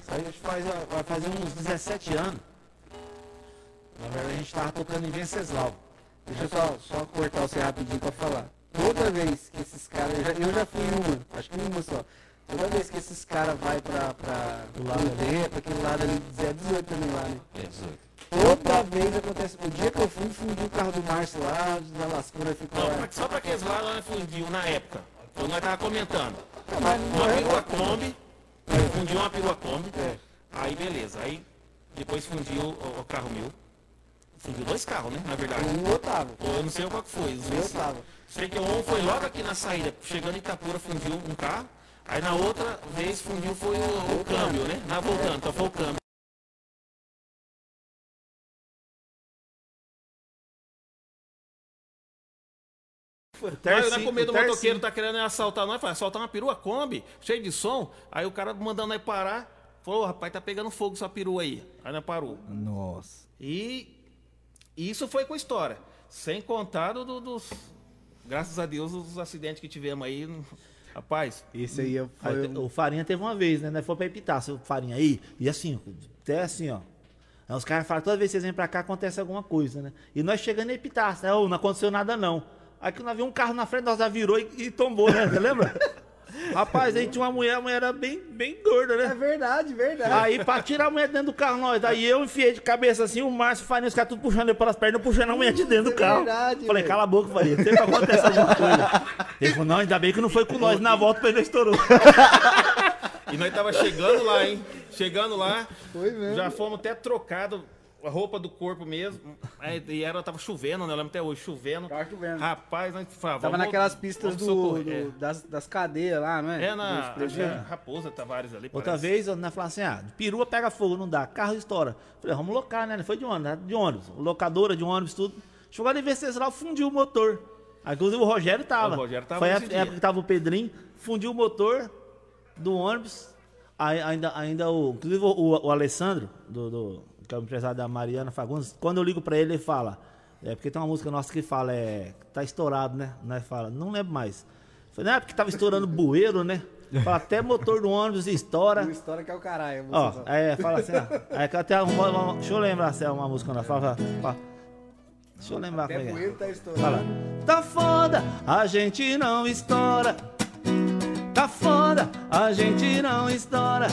Isso aí faz, vai fazer uns 17 anos. Na verdade, a gente tava tocando em Venceslau. Deixa eu só, só cortar você rapidinho pra falar. Toda vez que esses caras. Eu já, eu já fui uma, acho que uma só. Toda vez que esses caras vai pra, pra, Do lado pro D, pra aquele lado ali, é 18 também lá, né? É 18. Toda vez acontece. O dia que eu fui, fundi o carro do Márcio lá, na lascura ficou Não, lá. só pra aqueles lá nós fundiu na época. Então nós tava comentando. Não, mas não Uma é- perua Kombi, fundiu uma perua Kombi. Aí beleza, aí depois fundiu o, o carro meu. Fundiu dois carros, né? Na verdade. Um eu tava. Ou Eu não sei qual que foi. os Eu dois- tava. Sei que um foi logo aqui na saída, chegando em Itapura, fundiu um carro. Aí na outra vez fundiu foi o, o câmbio, né? Na voltando, então foi o câmbio. Nós, nós com medo do motoqueiro tá querendo assaltar nós, falei, assaltar uma perua Kombi, cheio de som. Aí o cara mandando nós parar, falou, "Ô, rapaz, tá pegando fogo essa perua aí. Aí nós parou. Nossa. E isso foi com história. Sem contar do, do- dos. Graças a Deus, os acidentes que tivemos aí. Rapaz, Esse aí eu- Aí foi O Farinha teve uma vez, né? Nós foi pra Epitar, o Farinha aí, e assim, até assim, ó. Aí os caras falam, toda vez que vocês vêm pra cá, acontece alguma coisa, né? E nós chegando em Epitar, né? Ô, não aconteceu nada não. Aí que nós vimos um carro na frente, nós já virou e, e tombou, né? Você lembra? [laughs] Rapaz, aí tinha uma mulher, a mulher era bem, bem gorda, É né? verdade, verdade. Aí pra tirar a mulher dentro do carro, nós. Aí eu enfiei de cabeça assim, o Márcio e o Farinha, os caras tudo puxando ele pelas pernas, puxando a mulher de dentro do é carro. verdade, Falei, velho. cala a boca, Farinha, sempre acontece alguma coisa. Ele falou, não, ainda bem que não foi com nós. Na volta o pneu estourou. e nós tava chegando lá, hein? Chegando lá, Foi mesmo. já fomos até trocado a roupa do corpo mesmo. Aí, e era, tava chovendo, né? Eu lembro até hoje, chovendo. Tava chovendo. Rapaz, nós falamos, Tava vamos- naquelas pistas do, do- das, das cadeias lá, não É, é? é na é Raposa Tavares ali. Outra parece. vez, nós falamos assim, ah, perua pega fogo, não dá, carro estoura. Falei, vamos locar, né? Foi de ônibus, né? de ônibus, locadora de ônibus, tudo. Chegou ali ver se lá fundiu o motor. Aí, inclusive, o Rogério tava. O Rogério tava Foi a época que tava o Pedrinho, fundiu o motor do ônibus. Aí, ainda, ainda o, inclusive, o, o Alessandro, do, do- que é o empresário da Mariana Fagundes, quando eu ligo pra ele, ele fala, é porque tem uma música nossa que fala, é, tá estourado, né? Nós fala, não lembro mais. Falei, não é porque tava estourando bueiro, né? Fala, até motor do ônibus estoura. Uma história que é o caralho. Ó, é, fala assim, ó. Que até uma, uma- deixa eu lembrar se é uma música não. Fala, fala, fala. Deixa eu lembrar Até é que é. bueiro tá estourando. Fala. Tá foda, a gente não estoura. Tá foda, a gente não estoura.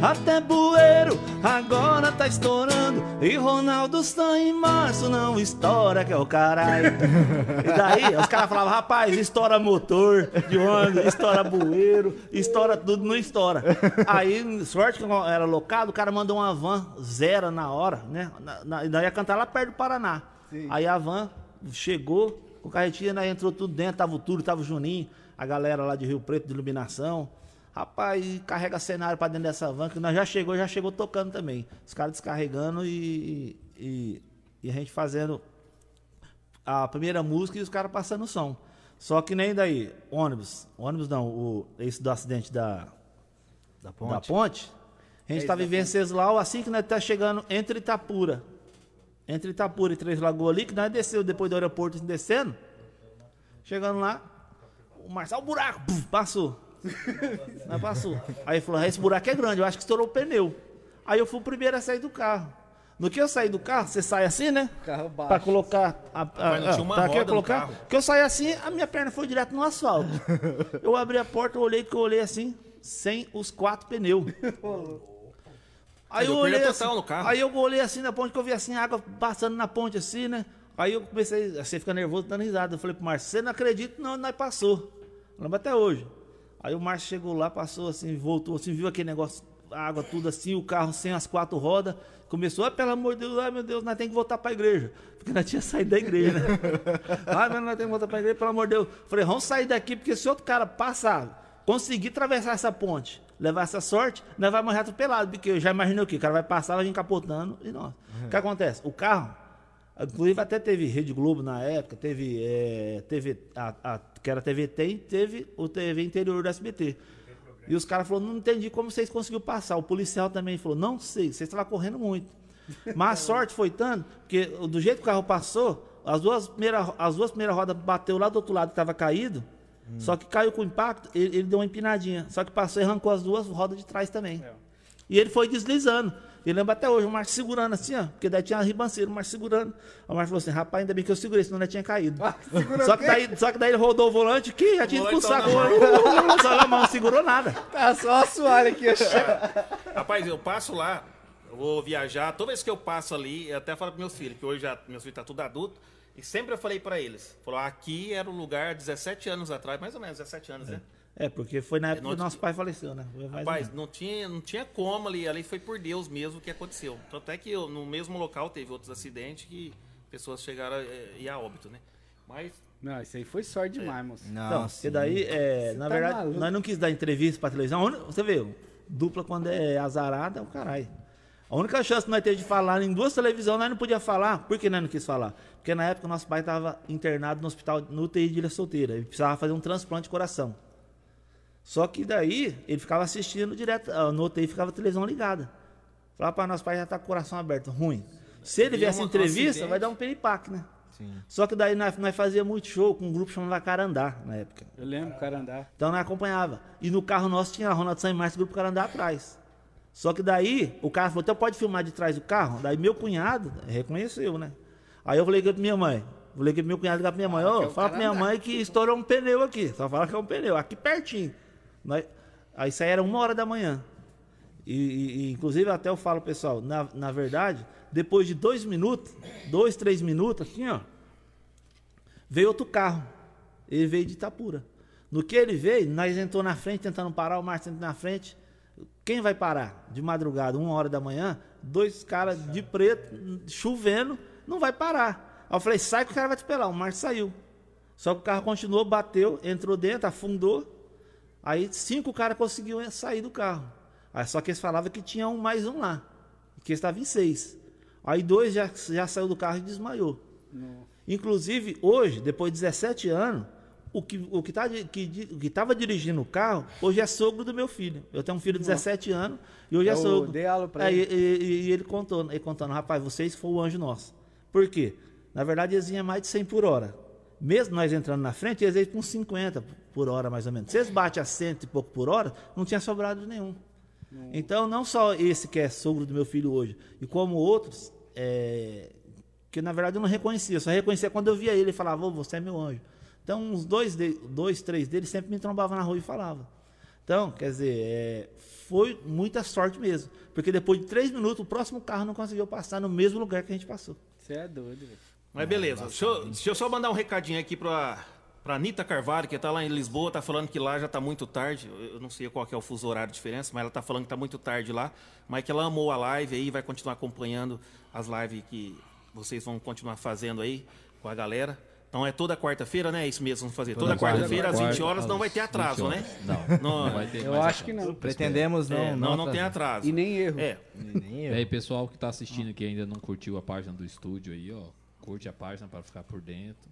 Até bueiro agora tá estourando. E Ronaldo está em março, não estoura, que é o caralho. [laughs] E daí os caras falavam, rapaz, estoura motor de ônibus, estoura bueiro, estoura tudo, não estoura. Aí, sorte que era locado, o cara mandou uma van zero na hora, né? Na, na, e daí ia cantar lá perto do Paraná. Aí a van chegou, o carretinha né, entrou tudo dentro, tava o Túlio, tava o Juninho, a galera lá de Rio Preto de iluminação. Rapaz, carrega cenário pra dentro dessa van, que nós já chegou, já chegou tocando também. Os caras descarregando e, e, e a gente fazendo a primeira música e os caras passando o som. Só que nem daí, ônibus, ônibus não, o, esse do acidente da, Da da ponte, a gente tá vivendo Ceslau assim que nós tá chegando entre Itapura. Entre Itapura e Três Lagoas ali, que nós desceu depois do aeroporto descendo. Chegando lá, o Marcelo, o buraco, puf, passou. Nós passou. Aí ele falou, esse buraco é grande, eu acho que estourou o pneu. Aí eu fui o primeiro a sair do carro. No que eu saí do carro, você sai assim, né? Carro baixo. Pra colocar a, a, Mas não tinha uma pra roda colocar. carro. Que eu saí assim, a minha perna foi direto no asfalto. [laughs] eu abri a porta, eu olhei que eu olhei assim, sem os quatro pneus. [laughs] Aí eu olhei assim, no carro. aí eu olhei assim na ponte que eu vi assim água passando na ponte assim, né? Aí eu comecei, você fica nervoso dando risada. Eu falei pro Márcio, você não acredita? Não, nós passou. Lembra até hoje. Aí o Márcio chegou lá, passou assim, voltou assim, viu aquele negócio, a água tudo assim, o carro sem as quatro rodas. Começou, ah, pelo amor de Deus, ai meu Deus, nós temos que voltar pra igreja. Porque nós tinha saído da igreja, né? ai, [laughs] mas nós temos que voltar pra igreja, pelo amor de Deus. Falei, vamos sair daqui, porque se outro cara passar, conseguir atravessar essa ponte, levar essa sorte, nós vamos morrer atropelado. Porque eu já imaginei o quê? O cara vai passar, vai vir capotando e nós. O que acontece? O carro, inclusive até teve Rede Globo na época, teve é, TV, a, a- que era TVT e teve o TV interior do SBT. E os caras falaram, não entendi como vocês conseguiram passar. O policial também falou, não sei, vocês estavam correndo muito. Mas a sorte foi tanto, porque do jeito que o carro passou, as duas primeiras, as duas primeiras rodas bateu lá do outro lado que estava caído, só que caiu com impacto, ele, ele deu uma empinadinha. Só que passou e arrancou as duas rodas de trás também. E ele foi deslizando. E lembra até hoje, o Márcio segurando assim, ó. Porque daí tinha a ribanceira, o Márcio segurando. O Márcio falou assim, rapaz, ainda bem que eu segurei, senão ele tinha caído. só, que daí, só que daí ele rodou o volante que já tinha ido pro volante saco. só na Só na mão, não segurou nada. Tá só a sualha aqui, ó. Rapaz, eu passo lá, eu vou viajar, toda vez que eu passo ali, eu até falo para meus filhos, que hoje já meus filhos tá tudo adulto, e sempre eu falei para eles, falou, aqui era o lugar 17 anos atrás, mais ou menos 17 anos, né? É, porque foi na época não que nosso pai faleceu, né? Rapaz, não tinha, não tinha como ali, ali foi por Deus mesmo que aconteceu. Tanto é que eu, no mesmo local teve outros acidentes que pessoas chegaram a, ir a óbito, né? Mas Não, isso aí foi sorte demais, moço. Não, porque daí, é, na tá verdade, maluco. nós não quis dar entrevista pra televisão. Você vê, dupla quando é azarada, é o caralho. A única chance que nós teve de falar em duas televisões, nós não podia falar. Por que nós não quis falar? Porque na época nosso pai estava internado no hospital, no UTI de Ilha Solteira. Ele precisava fazer um transplante de coração. Só que daí, ele ficava assistindo direto, no UTI ficava a televisão ligada. Falava para nosso pai já tá com o coração aberto, ruim. Se ele viesse entrevista, acidente. vai dar um peripaque, né? Só que daí nós, nós fazia muito show com um grupo chamado Carandá, na época. Eu lembro, o cara andar. Então nós acompanhava. E no carro nosso tinha a Ronaldo San Márcio, grupo Carandá atrás. Só que daí, o cara falou, então pode filmar de trás do carro? Daí meu cunhado reconheceu, né? Aí eu falei pra minha mãe, falei que meu cunhado ligar pra minha mãe, ô, fala pra minha mãe que estourou um pneu aqui. Só fala que é um pneu, aqui pertinho. Nós- Aí isso aí era uma hora da manhã. E, e- inclusive até eu falo, pessoal, na, na verdade, depois de dois minutos, dois, três minutos, assim, ó, veio outro carro. Ele veio de Itapura. No que ele veio, nós entrou na frente, tentando parar, o Márcio entrou na frente. Quem vai parar? De madrugada, uma hora da manhã, dois caras de preto, chovendo, não vai parar. Aí eu falei, sai que o cara vai te esperar. O Márcio saiu. Só que o carro continuou, bateu, entrou dentro, afundou. Aí cinco caras conseguiram sair do carro. Aí só que eles falavam que tinha um mais um lá. Que estava em seis. Aí dois já, já saiu do carro e desmaiou. Inclusive, hoje, depois de 17 anos, o que o que tá estava dirigindo o carro, hoje é sogro do meu filho. Eu tenho um filho de 17 anos e hoje é, Eu sogro. dei aula pra É, ele. E, e- e ele contou, ele contando, rapaz, vocês foi o anjo nosso. Por quê? Na verdade, eles vinham mais de 100 por hora. Mesmo nós entrando na frente, eles iam com 50 por hora, mais ou menos. Se eles batem a 100 e pouco por hora, não tinha sobrado nenhum. Então, não só esse que é sogro do meu filho hoje, e como outros, é, que na verdade eu não reconhecia, só reconhecia quando eu via ele e falava, ô, você é meu anjo. Então, uns dois, de- dois três deles sempre me trombavam na rua e falavam. Então, quer dizer, é, foi muita sorte mesmo. Porque depois de três minutos, o próximo carro não conseguiu passar no mesmo lugar que a gente passou. Você é doido, velho. Mas beleza, deixa eu, deixa eu só mandar um recadinho aqui pra, pra Anitta Carvalho, que tá lá em Lisboa, tá falando que lá já tá muito tarde. Eu não sei qual que é o fuso horário de diferença, mas ela tá falando que tá muito tarde lá. Mas que ela amou a live aí, vai continuar acompanhando as lives que vocês vão continuar fazendo aí com a galera. Então é toda quarta-feira, né? É isso mesmo, vamos fazer. Toda, quarta-feira, às 20 horas, não vai ter atraso, né? Não, Não, não vai ter Eu acho atraso. que não. Pretendemos não. É, não, não tem atraso. E nem erro. É, Nem E eu. aí, pessoal que tá assistindo que ainda não curtiu a página do estúdio aí, ó. Curte a página para ficar por dentro.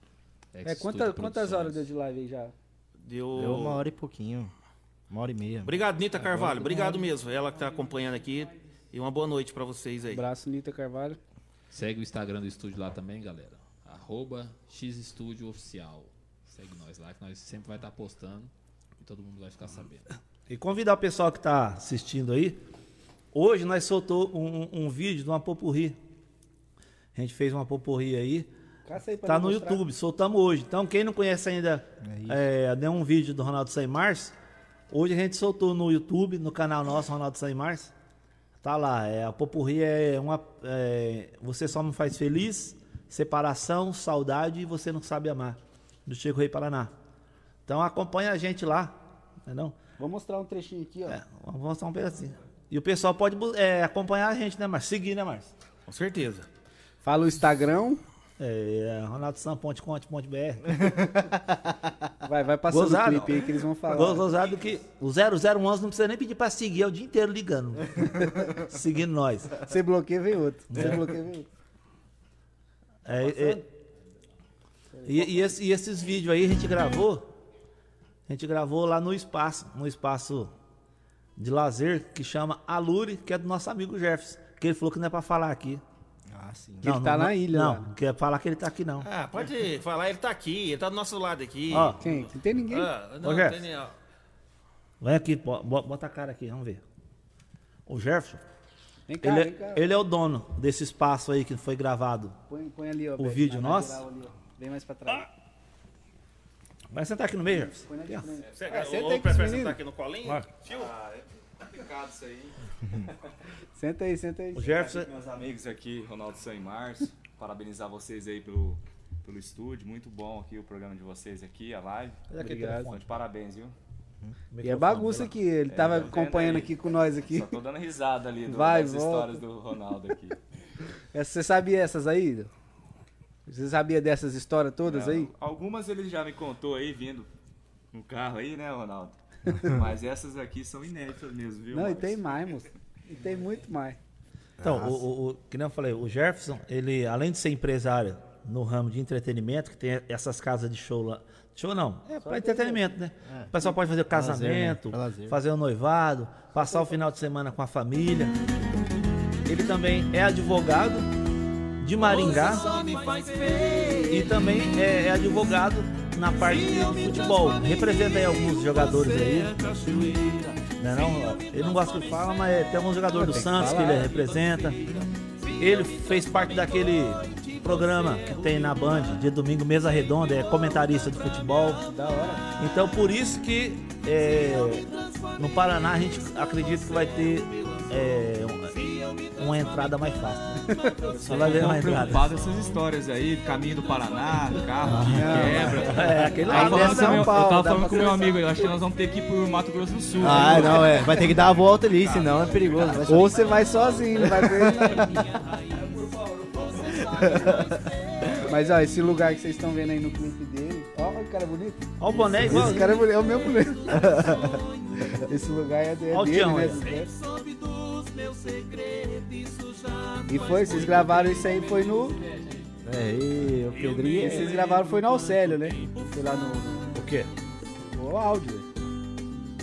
Ex É, quanta- quantas horas deu de live aí já? deu... Deu uma hora e pouquinho. Uma hora e meia. Obrigado, Nita Carvalho. Obrigado mesmo. Ela que tá acompanhando aqui. E uma boa noite pra vocês aí. Abraço, Nita Carvalho. Segue o Instagram do estúdio lá também, galera. Arroba Oficial. Segue nós lá que nós sempre vai estar postando e todo mundo vai ficar sabendo. E convidar o pessoal que está assistindo aí. Hoje nós soltou um, um vídeo de uma popurri A gente fez uma poporri aí. Caça aí pra Tá no mostrar. YouTube, soltamos hoje. Então, quem não conhece ainda, é, deu um vídeo do Ronaldo Sem Mars. Hoje a gente soltou no YouTube, no canal nosso, Ronaldo Sem Mars. Tá lá, é, a Popurri é uma. é, você só me faz feliz, separação, saudade e você não sabe amar. Do Chico Rei Paraná. Então acompanha a gente lá. Entendeu? Vou mostrar um trechinho aqui, ó. É, vamos mostrar um pedacinho. E o pessoal pode é, acompanhar a gente, né, Márcio? Seguir, né, Márcio? Com certeza. Fala o Instagram. É, é, Ronaldo Sam, ponte, conte, ponte BR. [laughs] Vai, vai passando Gozado. o clipe aí que eles vão falar. Gozado que o 0011 não precisa nem pedir pra seguir, é o dia inteiro ligando. [laughs] seguindo nós. Você bloqueia, vem outro. Você bloqueia, vem outro. É, é, e, e esse- e esses vídeos aí a gente gravou. A gente gravou lá no espaço, no espaço de lazer que chama Alure, que é do nosso amigo Jefferson. Que ele falou que não é pra falar aqui. Ah, sim. Que ele tá na ilha Não, lá. não quer falar que ele tá aqui não. Ah, pode falar, ele tá aqui, ele tá do nosso lado aqui. Ó, Quem? Não tem ninguém. Ah, não, Ô, Jefferson. tem ó. Vem aqui, bo- bo- bota a cara aqui, vamos ver. O Jefferson, Vem cá, ele, vem cá. é, ele é o dono desse espaço aí que foi gravado. Põe, põe ali, ó. O Beto, vídeo nosso? ali. Vem mais pra trás. Vai sentar aqui no meio, Jefferson. Põe na frente. Você, Ah, ou senta ou aí com os prefere sentar aqui no colinho? Vai. Tio? Complicado isso aí. [laughs] Senta aí, senta aí. O Jefferson, Meus amigos aqui, Ronaldo San e Márcio, parabenizar vocês aí pelo, pelo estúdio. Muito bom aqui o programa de vocês aqui, a live. Aqui Obrigado. de parabéns, viu? E é bagunça aqui. Ele tava tá vendo acompanhando aí? aqui com nós aqui. Só tô dando risada ali do, Vai, das volta. histórias do Ronaldo aqui. [laughs] Essa- Você sabia essas aí? Você sabia dessas histórias todas É, aí? Algumas ele já me contou aí, vindo no carro aí, né, Ronaldo? [laughs] Mas essas aqui são inéditas mesmo, viu? Não, e tem mais, moço. E tem muito mais. Então, o, o, o- que nem eu falei, o Jefferson, ele, além de ser empresário no ramo de entretenimento, que tem essas casas de show lá. Show não, é para entretenimento, né? O pessoal pode fazer o casamento, Pra lazer. fazer o noivado, passar o final de semana com a família. Ele também é advogado de Maringá e também é, é advogado na parte de futebol. Representa aí alguns jogadores aí. Não, é não, ele não gosta que fala, mas é, tem alguns jogadores do Santos que ele representa. Ele fez parte daquele programa que tem na Band, de domingo, Mesa Redonda, é comentarista de futebol. Da hora. Então por isso que é, no Paraná a gente acredita que vai ter é, um- uma entrada mais fácil. Só vai ver entrada. preocupado com essas histórias aí, caminho do Paraná, carro que quebra. É, aquele lá. São Paulo, eu tava falando com meu amigo, eu acho que nós vamos ter que ir pro Mato Grosso do Sul. Ah, viu? não, é. Vai ter que dar a volta ali, senão é perigoso. Ou você vai sozinho, não vai ele. [laughs] Mas ó, esse lugar que vocês estão vendo aí no clipe dele. Ó, o cara é bonito. Olha o boné igual. Esse cara é bonito, é o meu bonito. [laughs] Esse lugar é, de- é Ó dele, Tião né? E foi, vocês gravaram isso aí, foi no. É, e o Pedrinho. E vocês gravaram foi no Alcélio, né? Foi lá no. O quê? o áudio.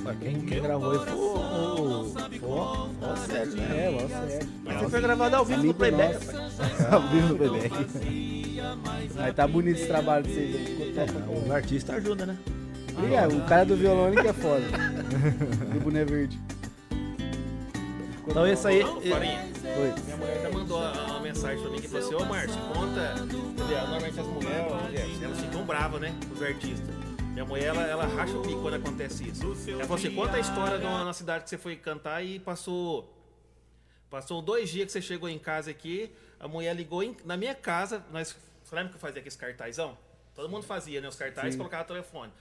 Ué, Quem, quem gravou aí foi o. o- foi o- foi o Sérgio, né? É, o Alcélio. Mas você foi gravado ao vivo no Playback. [laughs] Ao vivo no Playback. Mas tá bonito esse trabalho de vocês aí. É, cara. os artistas ajudam, né? Obrigado, o cara do violão que é foda. [laughs] do boné verde. Então esse aí. Ô, Farinha, minha mulher já mandou uma, mensagem pra mim que falou assim, ô Márcio, conta. Entendeu? Normalmente as mulheres, elas ficam bravas, né? Os artistas. Minha mulher, ela, ela racha o bico quando acontece isso. Ela falou assim, conta a história de uma, cidade que você foi cantar e passou. Passou dois dias que você chegou em casa aqui, a mulher ligou em- na minha casa. Nós, você lembra que eu fazia aqueles cartazão? Todo mundo fazia, né? Os cartazes colocava o telefone.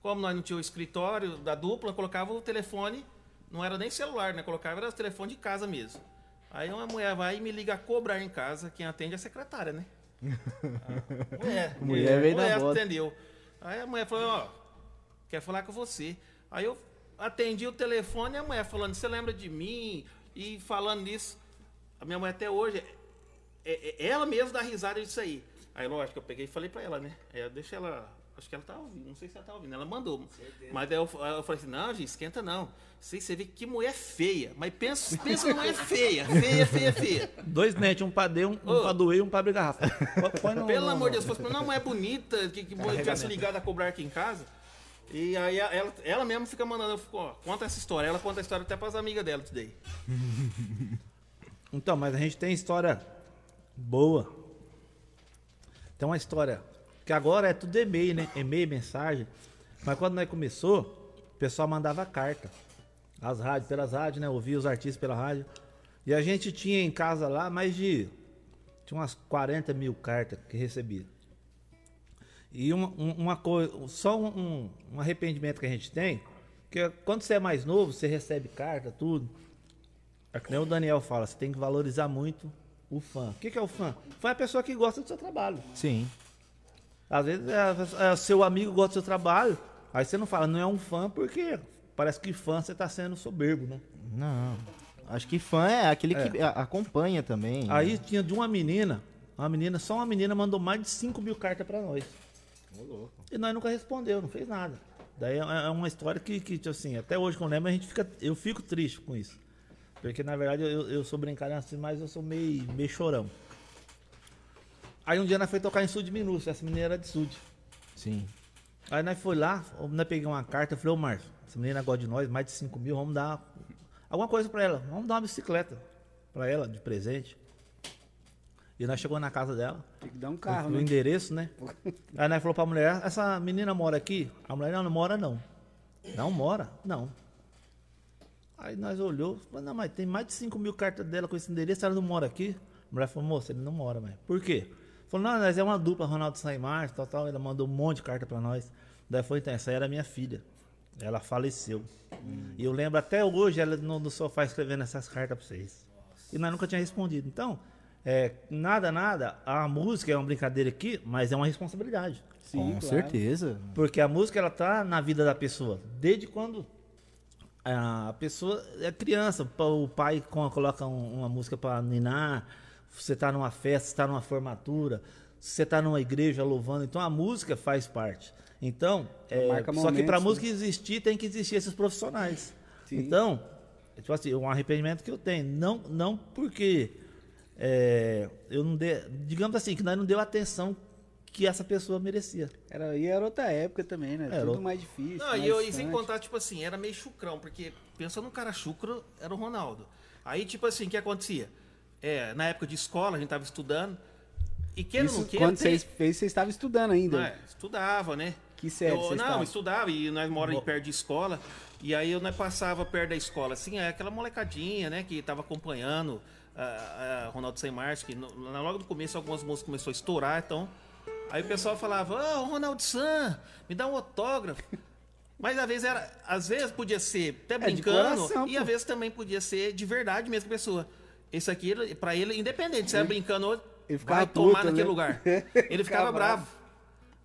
Como nós não tínhamos o escritório da dupla, colocava o telefone, não era nem celular, né? Colocava era o telefone de casa mesmo. Aí uma mulher vai e me liga a cobrar em casa, quem atende é a secretária, né? A [laughs] mulher. Mulher veio da mulher bota. atendeu. Aí a mulher falou, ó, quer falar com você. Aí eu atendi o telefone e a mulher falando, você lembra de mim? E falando nisso, a minha mulher até hoje, é, é- ela mesma dá risada disso aí. Aí, lógico, eu peguei e falei pra ela, né? Aí eu deixei ela. Acho que ela tá ouvindo, não sei se ela tá ouvindo. Ela mandou. Mas daí eu, aí eu falei assim: não, gente, esquenta não. Sei, você vê que mulher feia. Mas pensa, pensa mulher feia. Feia, feia, feia. Dois dentes, um pra D, um, um pra doer e um pra abrir garrafa. [laughs] Põe- no- Pelo no- amor de Deus, se fosse pra uma mulher bonita, que, que tivesse ligado a cobrar aqui em casa. E aí ela, ela mesma fica mandando, eu fico, ó, conta essa história. Ela conta a história até pras amigas dela today. Então, mas a gente tem história boa tem uma história. Que agora é tudo e-mail, né? E-mail, mensagem. Mas quando nós começou, o pessoal mandava carta. As rádios, pelas rádios, né? Ouvia os artistas pela rádio. E a gente tinha em casa lá mais de. Tinha umas 40 mil cartas que recebia. E uma, um- uma coisa, só um, um- arrependimento que a gente tem, que quando você é mais novo, você recebe carta, tudo. É que nem o Daniel fala, você tem que valorizar muito o fã. O que, que é o fã? Fã é a pessoa que gosta do seu trabalho. Sim. Às vezes é, é, seu amigo gosta do seu trabalho, aí você não fala, não é um fã, porque parece que fã você tá sendo soberbo, né? Não. Acho que fã é aquele que a- acompanha também. Aí tinha de uma menina, uma menina, só uma menina mandou mais de 5 mil cartas pra nós. E nós nunca respondeu, não fez nada. Daí é é uma história que, que tipo assim, até hoje quando eu lembro, a gente fica, eu fico triste com isso. Porque na verdade eu, eu sou brincalhão assim, mas eu sou meio, meio chorão. Aí um dia nós foi tocar em Sud Minúcio, essa menina era de Sud. Sim. Aí nós foi lá, nós peguei uma carta, eu falei, ô Márcio, essa menina gosta de nós, mais de 5 mil, vamos dar alguma coisa pra ela. Vamos dar uma bicicleta pra ela, de presente. E nós chegamos na casa dela, Tem que dar um carro, o né? endereço, né? [laughs] Aí nós falou pra mulher, essa menina mora aqui? A mulher, não, não mora não. Não mora? Não. Aí nós olhou, falou, não, mas tem mais de 5 mil cartas dela com esse endereço, ela não mora aqui? A mulher falou, moça, ele não mora, mas por quê? Falou, não, nós é uma dupla, Ronaldo Saimar, tal, tal. Ela mandou um monte de carta pra nós. Daí foi, então, essa era minha filha. Ela faleceu. E eu lembro até hoje ela no, no sofá escrevendo essas cartas pra vocês. E nós nunca tinha respondido. Então, é, nada, nada, a música é uma brincadeira aqui, mas é uma responsabilidade. Sim, Com claro. certeza. Porque a música ela tá na vida da pessoa, desde quando a pessoa é criança, o pai co- coloca um- uma música para ninar, você tá numa festa, você tá numa formatura, você tá numa igreja louvando, então a música faz parte. Então, é, só que para momentos, música existir tem que existir esses profissionais. Sim. Então, é tipo assim, um arrependimento que eu tenho, não não porque é, eu não dei, digamos assim, que nós não deu a atenção que essa pessoa merecia. Era, e era outra época também, né? Era Tudo outra- mais difícil. Não, mais e, eu, e sem contar, tipo assim, era meio chucrão, porque pensa num cara chucro, era o Ronaldo. Aí, tipo assim, o que acontecia? É, na época de escola, a gente tava estudando, e queira Isso, não queira... quando tem- vocês fez, você estava estudando ainda. Não, é, estudava, né? Que série Eu- você Não, estava? estudava e nós moramos perto de escola. E aí eu nós passava perto da escola, assim, é aquela molecadinha, né, que tava acompanhando a, a Ronaldo Sem Márcio, que no- na- logo no começo algumas músicas começou a estourar, então. Aí o pessoal falava, ô Ronaldo San, me dá um autógrafo. Mas às vezes era, às vezes podia ser até É, brincando, coração, e às vezes também podia ser de verdade mesmo pessoa. Esse aqui, pra ele, independente se era brincando ou ele ficava vai tomar naquele né? lugar. [laughs] Ele ficava bravo.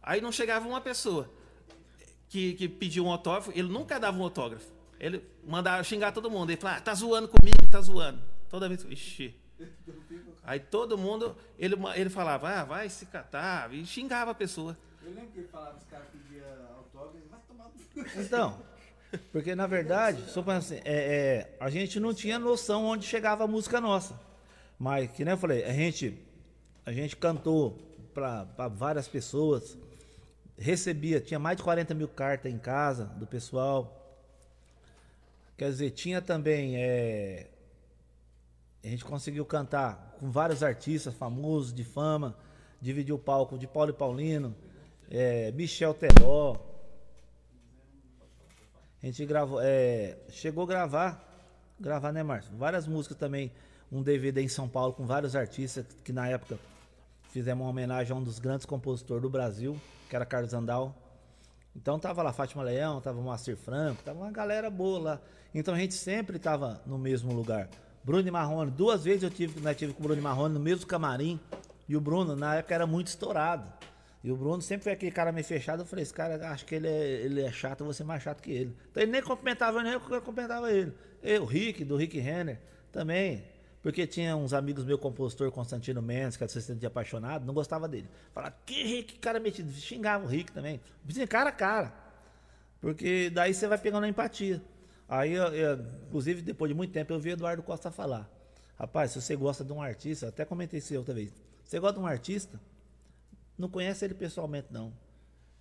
Aí não chegava uma pessoa que, que pediu um autógrafo, ele nunca dava um autógrafo. Ele mandava xingar todo mundo. Ele falava, ah, tá zoando comigo, tá zoando. Toda vez. Ixi. [laughs] Aí todo mundo, ele, ele falava, ah, vai se catar, e xingava a pessoa. Eu lembro que ele falava que os caras pediam autógrafo, vai tomar Então, porque na verdade, só assim, é, é, a gente não tinha noção onde chegava a música nossa. Mas, que nem eu falei, a gente, a gente cantou para várias pessoas, recebia, tinha mais de 40 mil cartas em casa do pessoal. Quer dizer, tinha também. é, a gente conseguiu cantar com vários artistas famosos, de fama, dividiu o palco de Paulo e Paulino, é, Michel Teló. A gente gravou, é, chegou a gravar, gravar, né, Márcio? Várias músicas também, um DVD em São Paulo com vários artistas que na época fizemos uma homenagem a um dos grandes compositores do Brasil, que era Carlos Andal. Então tava lá Fátima Leão, tava Moacir Franco, tava uma galera boa lá. Então a gente sempre tava no mesmo lugar. Bruno e Marrone, duas vezes eu tive, nós tive com o Bruno e Marrone no mesmo camarim. E o Bruno, na época, era muito estourado. E o Bruno sempre foi aquele cara meio fechado. Eu falei, esse cara, acho que ele é, ele é chato, eu vou ser mais chato que ele. Então ele nem cumprimentava nem eu cumprimentava ele. Eu, o Rick, do Rick Renner, também. Porque tinha uns amigos meu, compositor Constantino Mendes, que era assistente de apaixonado, não gostava dele. Falava, que Rick, cara metido. Xingava o Rick também. Dizia cara a cara. Porque daí você vai pegando a empatia. Aí, eu- eu- inclusive, depois de muito tempo, eu vi Eduardo Costa falar. Rapaz, se você gosta de um artista, até comentei isso outra vez. Você gosta de um artista, não conhece ele pessoalmente, não.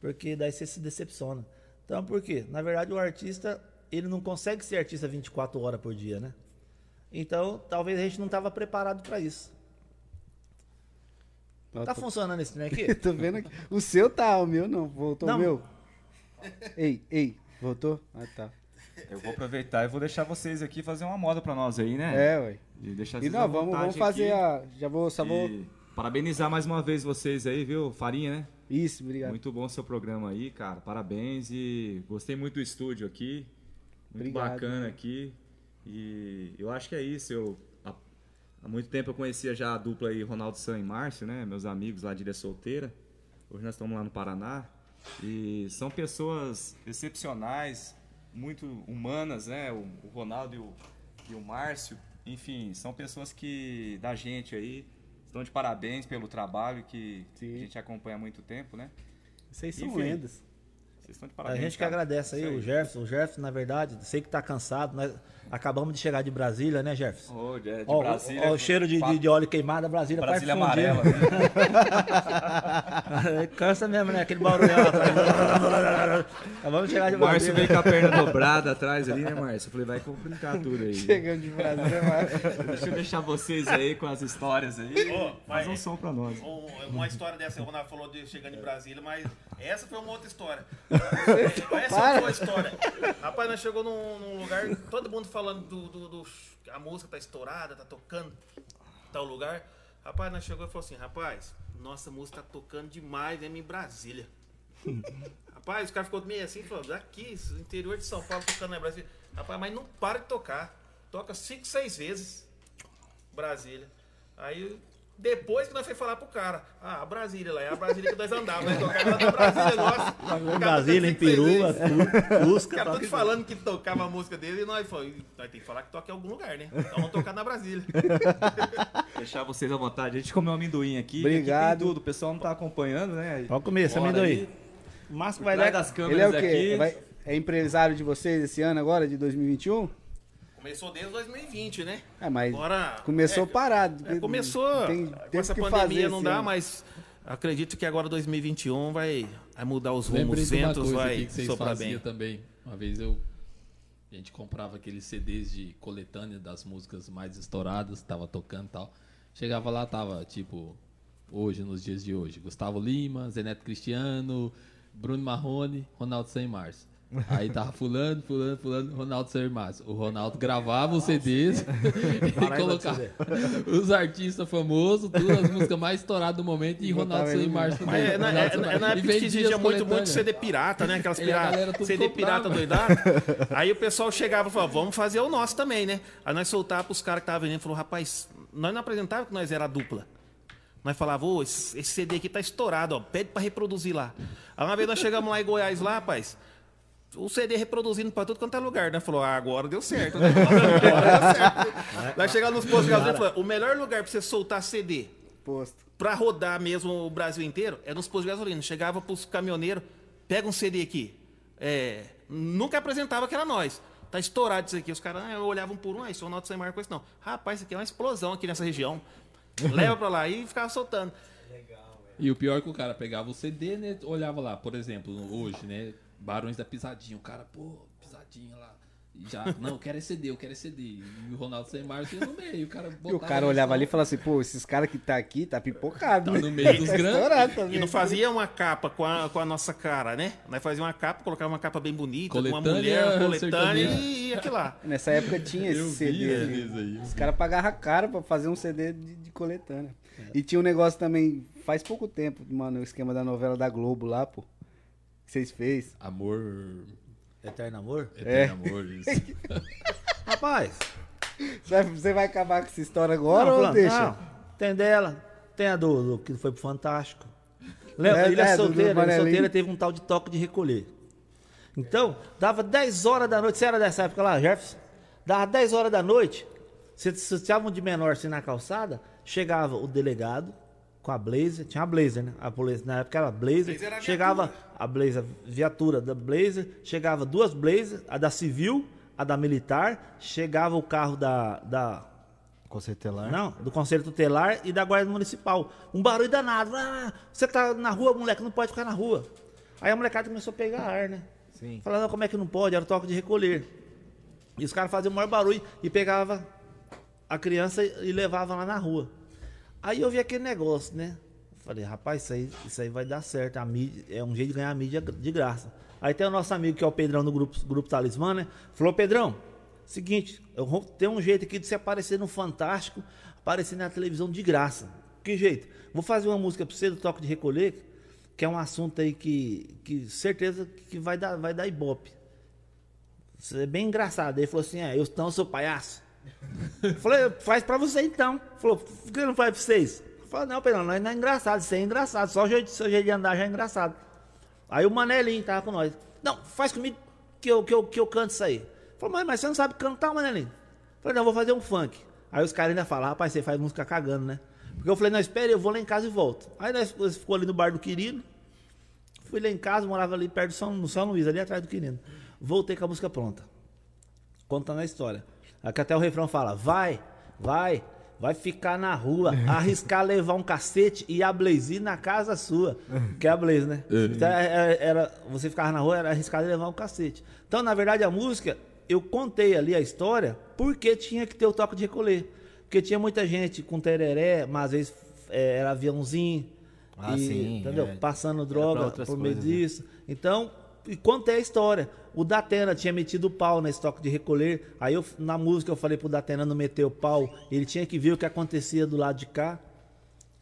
Porque daí você se decepciona. Então, por quê? Na verdade, o artista, ele não consegue ser artista 24 horas por dia, né? Então, talvez a gente não estava preparado para isso. Tá funcionando esse trem aqui? [laughs] Tô vendo aqui. O seu tá, o meu não. Voltou Não. o meu? Ei, ei, voltou? Ah, tá. Eu vou aproveitar e vou deixar vocês aqui fazer uma moda pra nós aí, né? É, ué. E deixar E vocês não, à vamos, vamos fazer a. Já vou, só vou. E parabenizar mais uma vez vocês aí, viu? Farinha, né? Isso, obrigado. Muito bom seu programa aí, cara. Parabéns e gostei muito do estúdio aqui. Muito Obrigado. bacana aqui. E eu acho que é isso. Eu, há, há muito tempo eu conhecia já a dupla aí, Ronaldo San e Márcio, né? Meus amigos lá de Ilha Solteira. Hoje nós estamos lá no Paraná. E são pessoas excepcionais, muito humanas, né? O, o Ronaldo e o, e o Márcio. Enfim, são pessoas que, da gente aí, estão de parabéns pelo trabalho que Sim. a gente acompanha há muito tempo, né? Vocês são Enfim. lendas. Vocês estão de A parabéns. gente que cara. agradece aí, Isso o Jefferson. O Jefferson, na verdade, sei que tá cansado. Nós acabamos de chegar de Brasília, né, Jefferson? Ô, de, de Ó, Brasília. ó, o cheiro de, de, de óleo queimado, Brasília, Brasília amarela. né? [laughs] Cansa mesmo, né? Aquele barulhão atrás. [laughs] Acabamos de chegar de O Márcio Brasília. veio com a perna dobrada atrás ali, né, Márcio? Eu falei, vai complicar tudo aí. Chegando de Brasília, mas... Deixa eu deixar vocês aí com as histórias aí. Ô, Faz vai- um som pra nós. Um- uma história dessa, o Ronaldo falou de chegando em Brasília, mas essa foi uma outra história. [laughs] essa foi uma história. Rapaz, nós chegou num, num lugar, todo mundo falando do, do, do- A música tá estourada, tá tocando tal lugar. Rapaz, nós chegou e falou assim, rapaz, nossa música tá tocando demais mesmo em Brasília. [laughs] Rapaz, os caras ficou meio assim, falou, daqui, interior de São Paulo, tocando na Brasília. Rapaz, mas não para de tocar. Toca cinco, seis vezes. Brasília. Aí, depois que nós foi falar pro cara, ah, a Brasília lá, é a Brasília que nós andávamos, nós tocava lá na Brasília, nossa. Brasília, em Perua, Os Fusca. caras toca todos falando que tocava a música dele e nós falamos, nós tem que falar que toca em algum lugar, né? Então vamos tocar na Brasília. [laughs] Deixar vocês à vontade. A gente comeu amendoim aqui. Obrigado. Aqui tem tudo. O pessoal não tá acompanhando, né? Pode comer esse amendoim. O Por vai dar. das Ele é câmeras o quê? aqui. Vai- É empresário de vocês esse ano agora, de 2021? Começou desde 2020, né? É, mas Agora. começou é, parado. é, começou. Tem, com essa que pandemia fazer não esse dá, ano. mas acredito que agora 2021 vai, vai mudar os rumos, os ventos, vai aqui que vocês soprar bem. também. Uma vez eu. A gente comprava aqueles CDs de coletânea das músicas mais estouradas, tava tocando e tal. Chegava lá, tava tipo, hoje, nos dias de hoje, Gustavo Lima, Zeneto Cristiano, Bruno Marrone, Ronaldo Sem Márcio. Aí tava fulano, fulano, fulano, Ronaldo Sem Márcio. O Ronaldo gravava os CDs e [laughs] Paraíba colocava os artistas famosos, todas as músicas mais estouradas do momento e botava Ronaldo no- Márcio Mas também. é, na, é, na- é na E época que existia muito, muito. CD pirata, né? Aquelas [laughs] E a galera pirata, tudo CD comprava. pirata doidado. [laughs] Aí o pessoal chegava e falava, vamos fazer o nosso também, né? Aí nós soltávamos pros caras que estavam vendendo, falou, rapaz, nós não apresentávamos que nós era a dupla. Nós falávamos, ô, esse, esse CD aqui tá estourado, ó, pede pra reproduzir lá. Aí uma vez nós chegamos lá em Goiás, lá, rapaz, o CD reproduzindo pra tudo quanto é lugar, né? Falou, ah, agora deu certo. Né? [laughs] Agora deu certo. Nós chegamos nos postos de gasolina e falamos, o melhor lugar pra você soltar CD Posto. pra rodar mesmo o Brasil inteiro é nos postos de gasolina. Chegava pros caminhoneiros, pega um CD aqui. É, nunca apresentava que era nós. Tá estourado isso aqui. Os caras ah, olhavam por um, ah, isso é o Noto Sem Marco, isso não. Rapaz, isso aqui é uma explosão aqui nessa região. Leva pra lá e ficava soltando. E o pior é que o cara pegava o CD, né? Olhava lá, por exemplo, hoje, né? Barões da Pisadinha. O cara, pô, Pisadinha lá. E já, não, eu quero esse CD, eu quero esse CD. E o Ronaldo Sem ia no meio. O cara E o cara olhava ali e falava assim, pô, esses caras que tá aqui tá pipocado. Tá no [laughs] meio dos Tá grandes. estourado E não fazia uma capa com a, com a nossa cara, né? Nós fazíamos uma capa, colocava uma capa bem bonita, com uma Coletânea mulher, uma coletânea sertaneja. e, e aquilo lá. Nessa época tinha esse Eu vi, CD. ali. isso aí. Os caras pagavam caro pra fazer um CD de, de coletânea. E tinha um negócio também, faz pouco tempo, mano, o esquema da novela da Globo lá, pô. Que vocês fez. Amor. Eterno amor? Eterno amor, [laughs] isso. Rapaz. Você vai, acabar com essa história agora não, ou fulano, deixa? não, tem dela. Tem a do, do que foi pro Fantástico. Lembra? É, Ilha é, solteira, Ilha solteira teve um tal de toque de recolher. Então, dava 10 horas da noite. Você era dessa época lá, Jefferson? Dava 10 horas da noite. Se estavam de menor assim na calçada, chegava o delegado com a Blazer, tinha a Blazer, né? A polícia, na época era a Blazer. Blazer era a chegava a Blazer, viatura da Blazer, chegava duas Blazer, a da civil, a da militar, chegava o carro da, da Conceito telar. não, do Conselho Tutelar e da Guarda Municipal. Um barulho danado. Ah, você tá na rua, moleque, não pode ficar na rua. Aí a molecada começou a pegar ar, né? Sim. Falando, não, como é que não pode? Era o toque de recolher. E os caras faziam o maior barulho e pegava a criança e levava lá na rua. Aí eu vi aquele negócio, né? Falei, rapaz, isso aí, isso aí vai dar certo. A mídia, é um jeito de ganhar a mídia de graça. Aí tem o nosso amigo que é o Pedrão do grupo, grupo Talismã, né? Falou, Pedrão, seguinte, eu vou ter um jeito aqui de você aparecer no Fantástico, aparecer na televisão de graça. Que jeito? Vou fazer uma música pra você do Toque de Recolher, que é um assunto aí que, que certeza que vai dar, vai dar ibope. Isso é bem engraçado. Ele falou assim: é, eu então sou palhaço. Falei, faz pra você então. Falou, por que não faz pra vocês? Falei, não, Pedro, não, não é engraçado, isso é engraçado. Só o jeito, seu jeito de andar já é engraçado. Aí o Manelinho tava com nós. Não, faz comigo que eu, que eu, que eu canto isso aí. Falei, mas, mas você não sabe cantar, Manelinho? Falei, não, vou fazer um funk. Aí os caras ainda falam, rapaz, você faz música cagando, né? Porque eu falei, não, espere, eu vou lá em casa e volto. Aí nós nós ficou ali no bar do Quirino. Fui lá em casa, morava ali perto do São, no São Luís, ali atrás do Quirino. Voltei com a música pronta. Contando a história. Aqui até o refrão fala: vai, vai, vai ficar na rua, [laughs] arriscar levar um cacete e a Blaze na casa sua. [laughs] Que é a Blaze, né? Então, era, era- você ficava na rua, era arriscar levar um cacete. Então, na verdade, a música, eu contei ali a história porque tinha que ter o toque de recolher. Porque tinha muita gente com tereré, mas às vezes é, era aviãozinho. Ah, sim, Entendeu? é. Passando droga por meio coisas, né? disso. Então, e contei a história. O Datena tinha metido o pau nesse toque de recolher. Aí eu, na música eu falei pro Datena não meter o pau. Ele tinha que ver o que acontecia do lado de cá.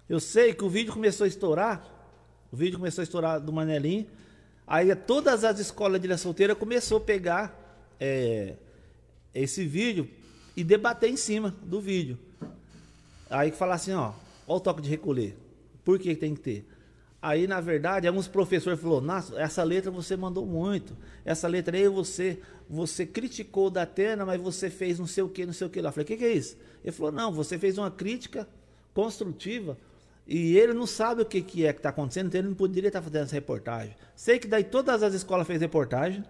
Eu sei que o vídeo começou a estourar. O vídeo começou a estourar do Manelinho. Aí todas as escolas de ilha solteira começou a pegar é, esse vídeo e debater em cima do vídeo. Aí falar assim, ó, ó o toque de recolher. Por que tem que ter? Aí, na verdade, alguns professores falaram, nossa, essa letra você mandou muito. Essa letra aí você, você criticou da Atena, mas você fez não sei o que, não sei o que lá. Eu falei, o que, que é isso? Ele falou, não, você fez uma crítica construtiva e ele não sabe o que, que é que está acontecendo, então ele não poderia estar fazendo essa reportagem. Sei que daí todas as escolas fez reportagem.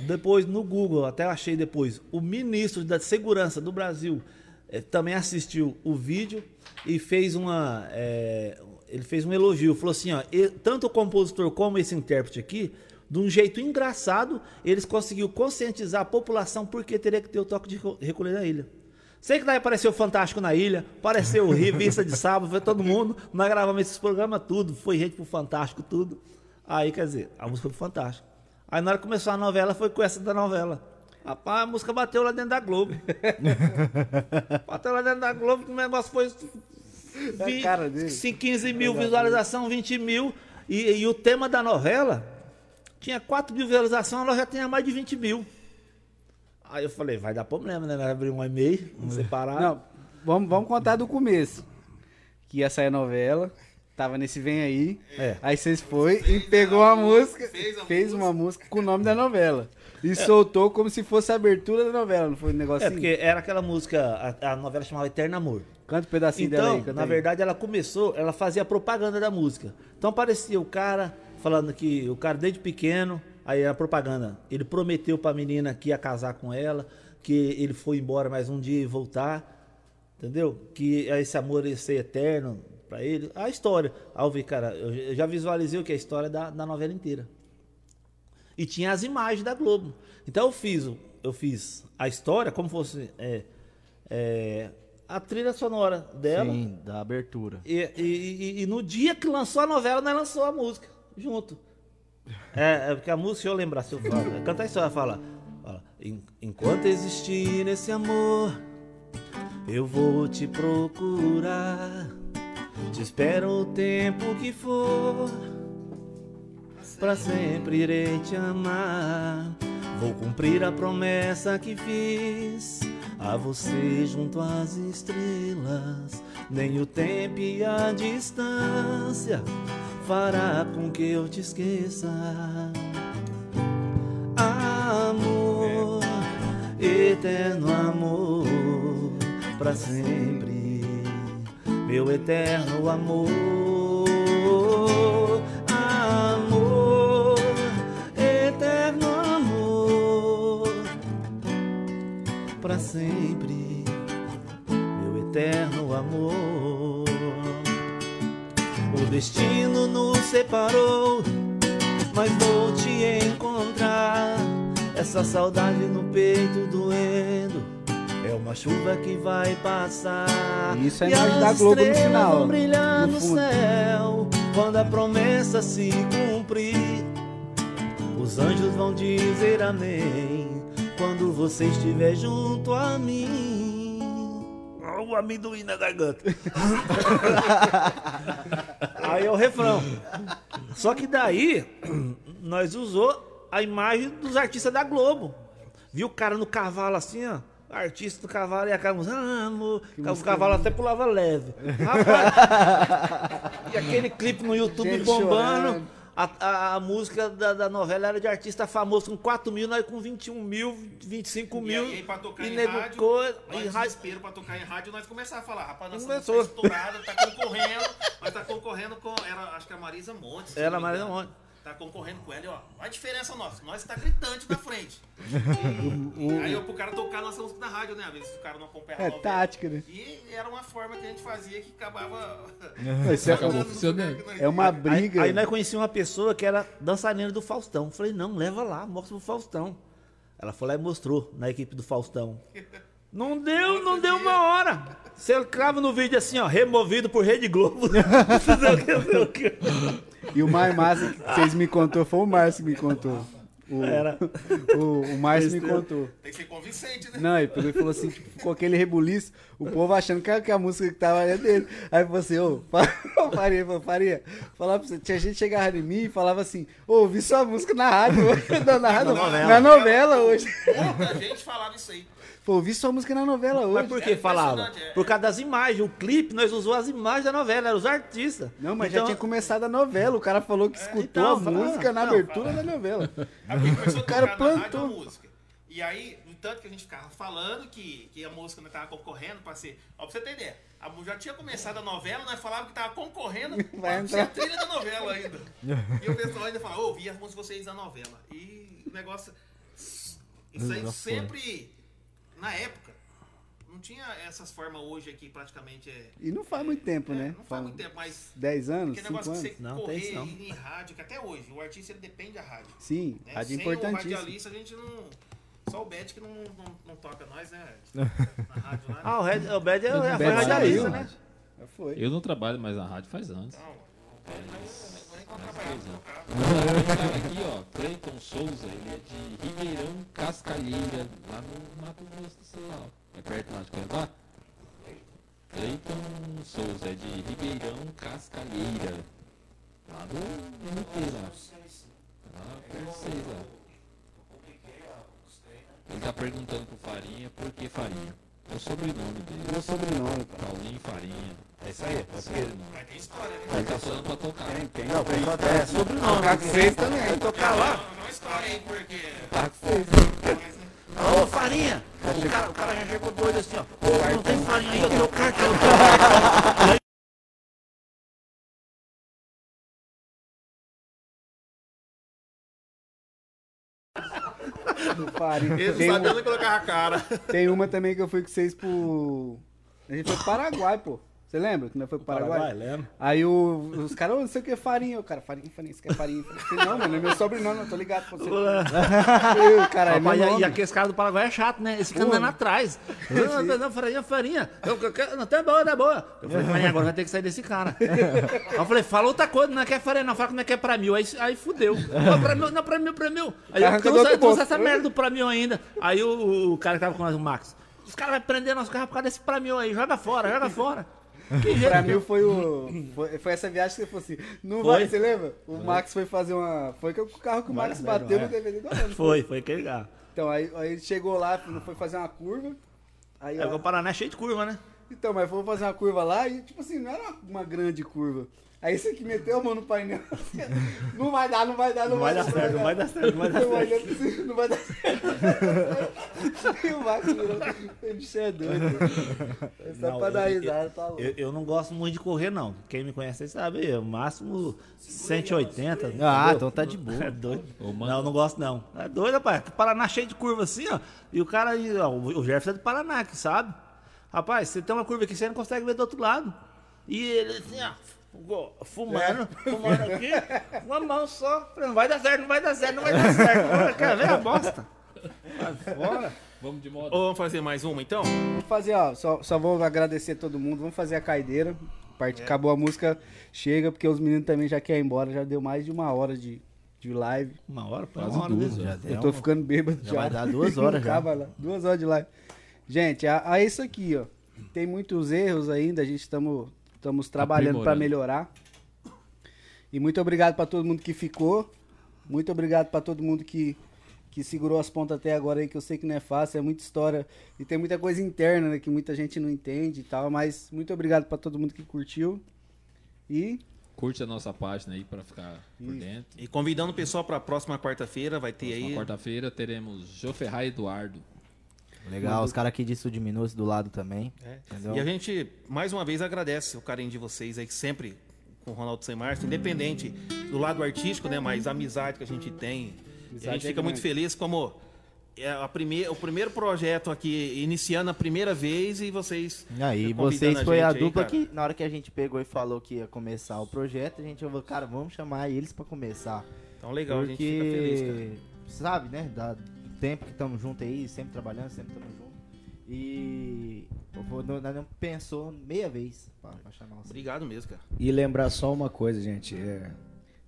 Depois, no Google, até achei depois, o ministro da Segurança do Brasil eh, também assistiu o vídeo e fez uma. eh, ele fez um elogio. Falou assim: ó, tanto o compositor como esse intérprete aqui, de um jeito engraçado, eles conseguiram conscientizar a população porque teria que ter o toque de reco- recolher na ilha. Sei que daí apareceu Fantástico na ilha, apareceu Revista de Sábado, foi todo mundo. Nós gravamos esses programas tudo, foi gente pro Fantástico, tudo. Aí, quer dizer, a música foi pro Fantástico. Aí na hora que começou a novela, foi com essa da novela. Rapaz, a música bateu lá dentro da Globo. [laughs] bateu lá dentro da Globo, que o negócio foi. Vi- cara dele. sim, 15 mil visualização, 20 mil. E, e o tema da novela tinha 4 mil visualizações, ela já tinha mais de 20 mil. Aí eu falei, vai dar problema, né? Vai abrir um e-mail, vamos separar. Não, vamos, vamos contar do começo. Que ia sair a novela, tava nesse Vem Aí. É. Aí vocês foi e pegou a música, fez, uma música com o nome da novela. E soltou como se fosse a abertura da novela, não foi um negócio É, porque era aquela música, a, a novela chamava Eterno Amor. Canta um pedacinho dela Então, aí, canta na aí. verdade, ela começou, ela fazia propaganda da música. Então aparecia o cara falando que o cara desde pequeno, aí era propaganda. Ele prometeu pra menina que ia casar com ela, que ele foi embora mais um dia e voltar. Entendeu? Que esse amor ia ser eterno pra ele. A história. Aí eu vi, cara, eu eu já visualizei o que é a história da, da novela inteira. E tinha as imagens da Globo. Então eu fiz, eu fiz a história como fosse é, é, a trilha sonora dela. Sim, da abertura. E, e- e- e no dia que lançou a novela, nós lançou a música junto. É, é porque a música, deixa eu lembrar, se eu falo. é, Canta a história, fala. fala, "En- Enquanto existir nesse amor, eu vou te procurar. Te espero o tempo que for. Pra sempre irei te amar. Vou cumprir a promessa que fiz a você junto às estrelas. Nem o tempo e a distância fará com que eu te esqueça. Amor, eterno amor, pra sempre, meu eterno. Amor, sempre, meu eterno amor. O destino nos separou, mas vou te encontrar. Essa saudade no peito doendo É uma chuva que vai passar. Isso é e imagem da Globo no final, Vão brilhar no no, céu quando a promessa se cumprir. Os anjos vão dizer amém quando você estiver junto a mim. Ó, o amendoim na garganta. [laughs] Aí é o refrão. Só que daí, nós usou a imagem dos artistas da Globo. Viu o cara no cavalo assim, ó. Artista do cavalo e a música, amo. O cavalo até pulava leve. [laughs] Rapaz, e aquele clipe no YouTube Gente bombando. chorando. A, a- a música da, da novela era de artista famoso com 4 mil, nós com 21 mil, 25 E mil. aí, pra tocar em nego rádio, coisa- em rádio. pra tocar em rádio, nós começamos a falar, rapaz, nós Começou. estamos estourados, tá concorrendo, mas tá concorrendo com, era, acho que a Marisa Montes. Era me Marisa engano. Tá concorrendo com ela, e ó, olha a diferença nossa, nós tá gritante na frente. [laughs] Aí eu pro cara tocar nossa música na rádio, né, às vezes o cara não acompanhava É tática, né? E era uma forma que a gente fazia que acabava... [laughs] Isso é, Acabou funcionando. é uma briga. Aí, aí nós conhecíamos uma pessoa que era dançarina do Faustão. Falei, não, leva lá, mostra pro Faustão. Ela foi lá e mostrou na equipe do Faustão. Não deu, não deu uma hora. Você crava no vídeo assim, ó, removido por Rede Globo. [laughs] E o mais massa que vocês me contou foi o Márcio que me contou. O, Era. o, o Márcio me contou. Tem que ser convincente, né? Não, ele falou assim, tipo, com aquele rebuliço, o povo achando que a, que a música que tava é dele. Aí falou assim, ô, [laughs] ô, Faria, falou, Faria, falava pra você, tinha gente que chegava em mim e falava assim, ô, ouvi sua música na rádio [laughs] hoje, na, na, rádio, na novela hoje. Muita gente falava isso aí. Pô, ouvi sua música na novela hoje. Mas por que É falava? é. Por causa das imagens. O clipe, nós usamos as imagens da novela, eram os artistas. Não, mas Então, já tinha começado a novela, o cara falou que escutou então, a música na não, abertura da novela. A [laughs] O cara plantou. música. E aí, no tanto que a gente ficava falando que, que a música não tava concorrendo pra ser. Ó, pra você ter ideia. A, já tinha começado a novela, nós falávamos que tava concorrendo [laughs] Vai pra ser a entrar. trilha da novela ainda. [laughs] e o pessoal ainda falava, ouvi as músicas de vocês da novela. E o negócio. Isso aí sempre. Na época. Não tinha essas formas hoje aqui, praticamente. É, E não faz muito tempo, é, né? Não faz muito tempo, mas. 10 anos, Aquele 5 negócio anos. você Não, tem correr isso não. e em rádio, que até hoje, o artista ele depende da rádio. Sim, Né? rádio é Sem importantíssimo. o radialista, a gente não. Só o Bet que não, não, não toca nós, né? [laughs] Na rádio lá. Ah, o, Red, o Bad é, é, foi Bad radialista, né? Já foi. Eu não trabalho mais na rádio faz anos. Não. Vou nem trabalhar, aqui, ó, Cleiton Souza, ele é de Ribeirão Cascalheira, lá no Mato Grosso Sul, ó. É perto lá de Cuiabá? Cleiton Souza, é de Ribeirão Cascalheira. Lá do MT lá. Lá perto vocês lá. Ele tá perguntando pro Farinha por que Farinha. É o sobrenome dele. Meu sobrenome, cara. Paulinho Farinha. É isso aí. É o sobrenome. Mas tem história, né? Ele tá falando pra tocar. Tem, Não, pessoal até é sobrenome. Tocar com vocês também. Vai tocar lá. Não, não história aí, porque. Tá com vocês. Mas, né? Ô, farinha! O cara, o cara já chegou doido assim, ó. Ô, não tem farinha aí, eu tenho cartão. Não onde colocar a cara. tem uma também que eu fui com vocês pro. A gente foi pro Paraguai, pô. Você lembra que nós foi pro Paraguai? Paraguai, lembra? Aí o- os caras, ô, não sei o que, farinha. O cara, farinha, farinha, você quer farinha? Eu falei, não, mano, é meu sobrenome, eu tô ligado pra você. [laughs] Eu, Caralho, Rapaz, e, e aqueles caras do Paraguai é chato, né? Esse Pô. andando atrás. Não, não, não, farinha, farinha. Eu, eu, não, tá boa, tá boa. Eu falei, farinha, agora vai ter que sair desse cara. Aí eu falei, fala outra coisa, não é que é farinha, não. Fala como é que é pra mil. Aí, aí fudeu. Não, pra mil, não, pra mil, pra mil. Aí eu Arranca do trouxe, outro trouxe bolso. essa merda do pra mil ainda. Aí o, o cara que tava com nós, o Max. Os caras vão prender nosso carro por causa desse pra mil aí. Joga fora, joga fora. Pra mim foi o. Foi, foi essa viagem que você falou assim. Não Foi? vai, você lembra? O Max foi fazer uma. Foi que o carro que o Max bateu vai. no DVD do ano. Foi, foi aquele carro. Então, aí, aí ele chegou lá, foi fazer uma curva. Aí, ó, o Paraná é cheio de curva, né? Então, mas foi fazer uma curva lá e, tipo assim, não era uma grande curva. Aí você que meteu a mão no painel. [laughs] não vai dar, não vai dar, não, Não vai dar certo, não vai dar certo, não vai dar Não vai certo. dar certo, não vai dar certo. [laughs] e o Max virou. Ele é doido. É só Não, pra dar eu- risada, tá louco. Eu, eu não gosto muito de correr, não. Quem me conhece sabe, o máximo 180. Ah, entendeu? então tá de boa. [laughs] É doido. Ô. Não, não gosto não. É doido, rapaz. Paraná cheio de curva assim, ó. E o cara ó, o Jefferson é do Paraná, que sabe? Rapaz, você tem uma curva aqui, você não consegue ver do outro lado. E ele assim, ó, fumando, fumando aqui, uma mão só. Falei, não vai dar certo, não vai dar certo, não vai dar certo. Quer ver a bosta? Vai fora. Vamos de moda. Ou vamos fazer mais uma então? Vamos fazer, ó, só, só vou agradecer todo mundo, vamos fazer a caideira. Parte, Acabou a música, chega, porque os meninos também já querem ir embora, já deu mais de uma hora de, de live. Uma hora, Quase uma hora duas, mesmo. Já Eu tô uma- ficando bêbado já. Já vai dar duas horas já. Acaba lá, duas horas de live. Gente, a isso aqui, ó. Tem muitos erros ainda, a gente estamos estamos trabalhando para melhorar. E muito obrigado para todo mundo que ficou. Muito obrigado para todo mundo que, que segurou as pontas até agora aí, que eu sei que não é fácil, é muita história e tem muita coisa interna né, que muita gente não entende e tal, mas muito obrigado para todo mundo que curtiu. E Curte a nossa página aí pra ficar por dentro. E convidando o pessoal para a próxima quarta-feira, vai ter Na aí. quarta-feira teremos Jô Ferraz e Eduardo. Legal, os caras aqui de Minas do lado também. É. E a gente, mais uma vez, agradece o carinho de vocês aí, que sempre com o Ronaldo Sem Márcio, independente do lado artístico, né? Mas a amizade que a gente tem. E a Amizade gente é fica muito grande. feliz como é a primeir, o primeiro projeto aqui, iniciando a primeira vez, e vocês. E aí, convidando vocês foi a gente aí, dupla cara. que, na hora que a gente pegou e falou que ia começar o projeto, a gente falou, cara, vamos chamar eles pra começar. Então, legal, a gente Porque, fica feliz, cara. sabe, né, da, tempo que estamos juntos aí, sempre trabalhando, sempre estamos juntos. E o vô não, não pensou meia vez pra, pra chamar você. Obrigado mesmo, cara. E lembrar só uma coisa, gente. É,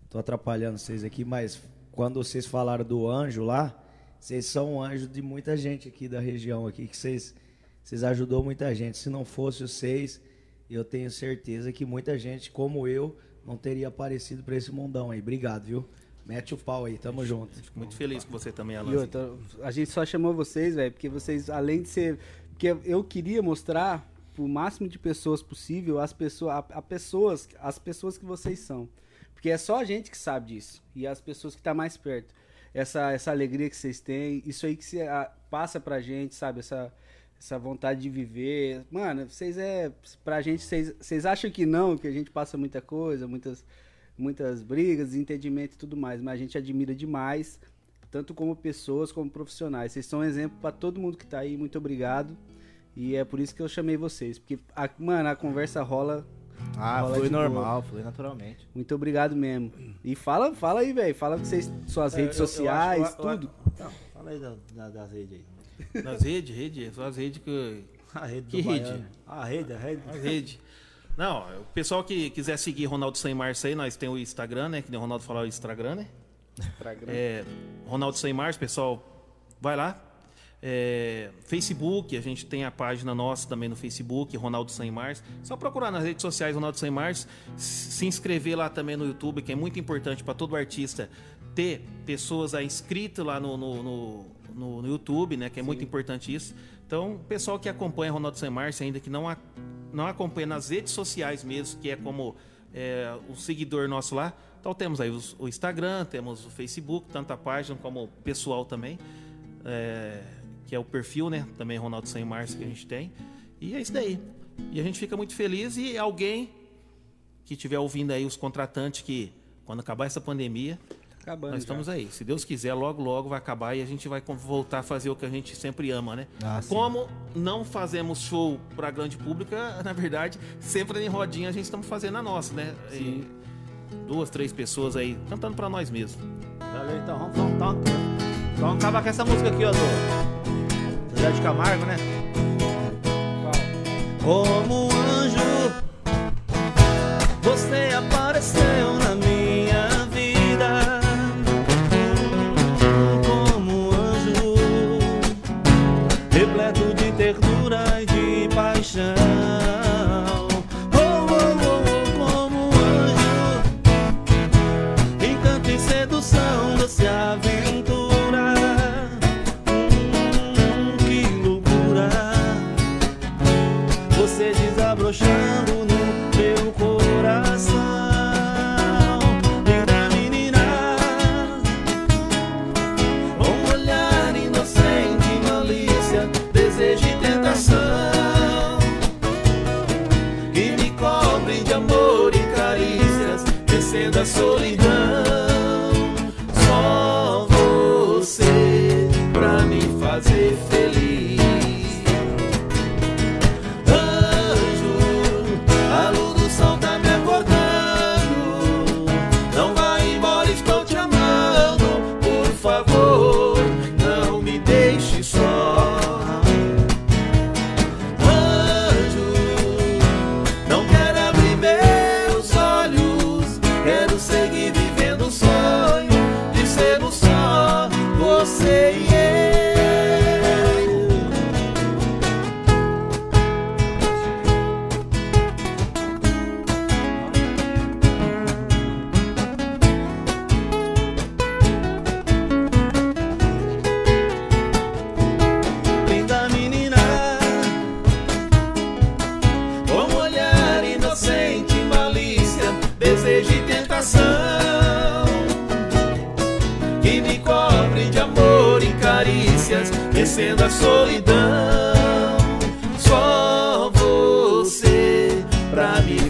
tô atrapalhando vocês aqui, mas quando vocês falaram do anjo lá, vocês são um anjo de muita gente aqui da região aqui, que vocês, vocês ajudou muita gente. Se não fosse vocês, eu tenho certeza que muita gente como eu não teria aparecido pra esse mundão aí. Obrigado, viu? Mete o pau aí, tamo junto. Fico muito feliz com você também, Alan. outra, a gente só chamou vocês, velho, porque vocês, além de ser. Porque eu queria mostrar pro máximo de pessoas possível as pessoas, a, a pessoas, as pessoas que vocês são. Porque é só a gente que sabe disso. E as pessoas que tá mais perto. Essa, essa alegria que vocês têm, isso aí que se, a, passa pra gente, sabe? Essa, essa vontade de viver. Mano, vocês é. Pra gente, vocês, vocês acham que não, que a gente passa muita coisa, muitas, muitas brigas, desentendimento e tudo mais, mas a gente admira demais tanto como pessoas como profissionais. Vocês são um exemplo para todo mundo que tá aí. Muito obrigado. E é por isso que eu chamei vocês, porque a, mano, a conversa rola. Ah, rola foi boa. normal, foi naturalmente. Muito obrigado mesmo. E fala, fala aí, velho. Fala vocês suas redes eu- eu sociais, eu- eu- tudo. Não, fala aí da- da- das redes aí. Nas redes, rede, só as redes que. [laughs] A rede Que do rede? Baiano. A rede, a rede. As redes. Não, o pessoal que quiser seguir Ronaldo Sem Márcio aí, nós temos o Instagram, né? Que nem o Ronaldo falou, o Instagram, né? É, Ronaldo Sem Márcio, pessoal, vai lá. É, Facebook, a gente tem a página nossa também no Facebook, Ronaldo Sem Márcio. Só procurar nas redes sociais Ronaldo Sem Márcio, se inscrever lá também no YouTube, que é muito importante para todo artista ter pessoas inscritas lá no, no, no, no- no YouTube, né? Que é muito importante isso. Então, pessoal que acompanha Ronaldo Sem Márcio, ainda que não, a- não acompanha nas redes sociais mesmo, que é como é, o seguidor nosso lá. Então temos aí os- o Instagram, temos o Facebook, tanto a página como o pessoal também. é, que é o perfil, né? Também Ronaldo Sem Márcio que a gente tem. E é isso daí. E a gente fica muito feliz e alguém que estiver ouvindo aí os contratantes que quando acabar essa pandemia, Acabando. nós estamos aí. Se Deus quiser, logo, logo vai acabar e a gente vai voltar a fazer o que a gente sempre ama, né? Ah, sim. Como não fazemos show para grande pública, [laughs] na verdade, sempre em rodinha a gente estamos fazendo a nossa, né? E duas, três pessoas aí cantando para nós mesmos. Valeu, então. Vamos, vamos, vamos, vamos acabar com essa música aqui, ó, do Zé de Camargo, né? Como um anjo, você apareceu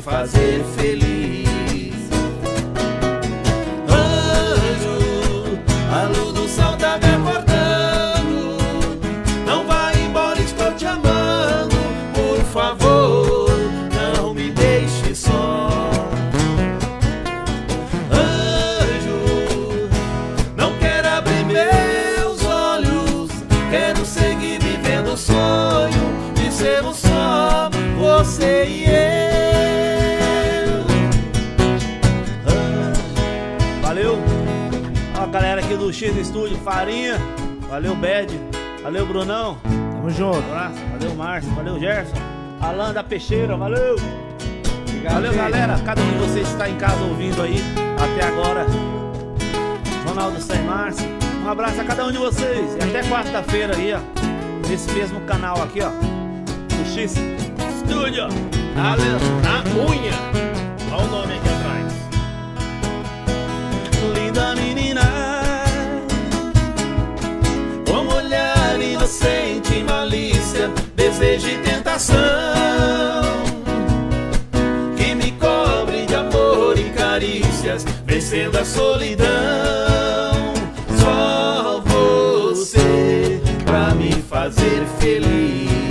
fazer feliz. Studio, Farinha. Valeu, Bad. Valeu, Brunão. Tamo junto. Um abraço. Valeu, Márcio. Valeu, Gerson. Alan da Peixeira. Valeu. Valeu, gente. galera. Cada um de vocês que está em casa ouvindo aí até agora. Ronaldo Sem Márcio. Um abraço a cada um de vocês. E até quarta-feira aí, ó. Nesse mesmo canal aqui, ó. Do X Studio. Valeu, na unha. Malícia, desejo e tentação. Que me cobre de amor e carícias Vencendo a solidão. Só você pra me fazer feliz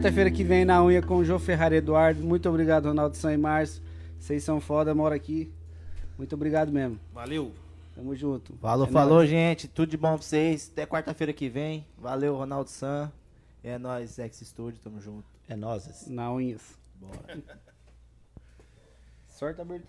quarta-feira que vem na unha com o João Ferrari Eduardo. Muito obrigado, Ronaldo São e Márcio. Vocês são foda, moro aqui. Muito obrigado mesmo. Valeu! Tamo junto. Falou, É falou, nóis. gente. Tudo de bom pra vocês. Até quarta-feira que vem. Valeu, Ronaldo San. É nóis, Ex Studio. Tamo junto. É nós. Na unhas. [laughs] Sorte a abertura.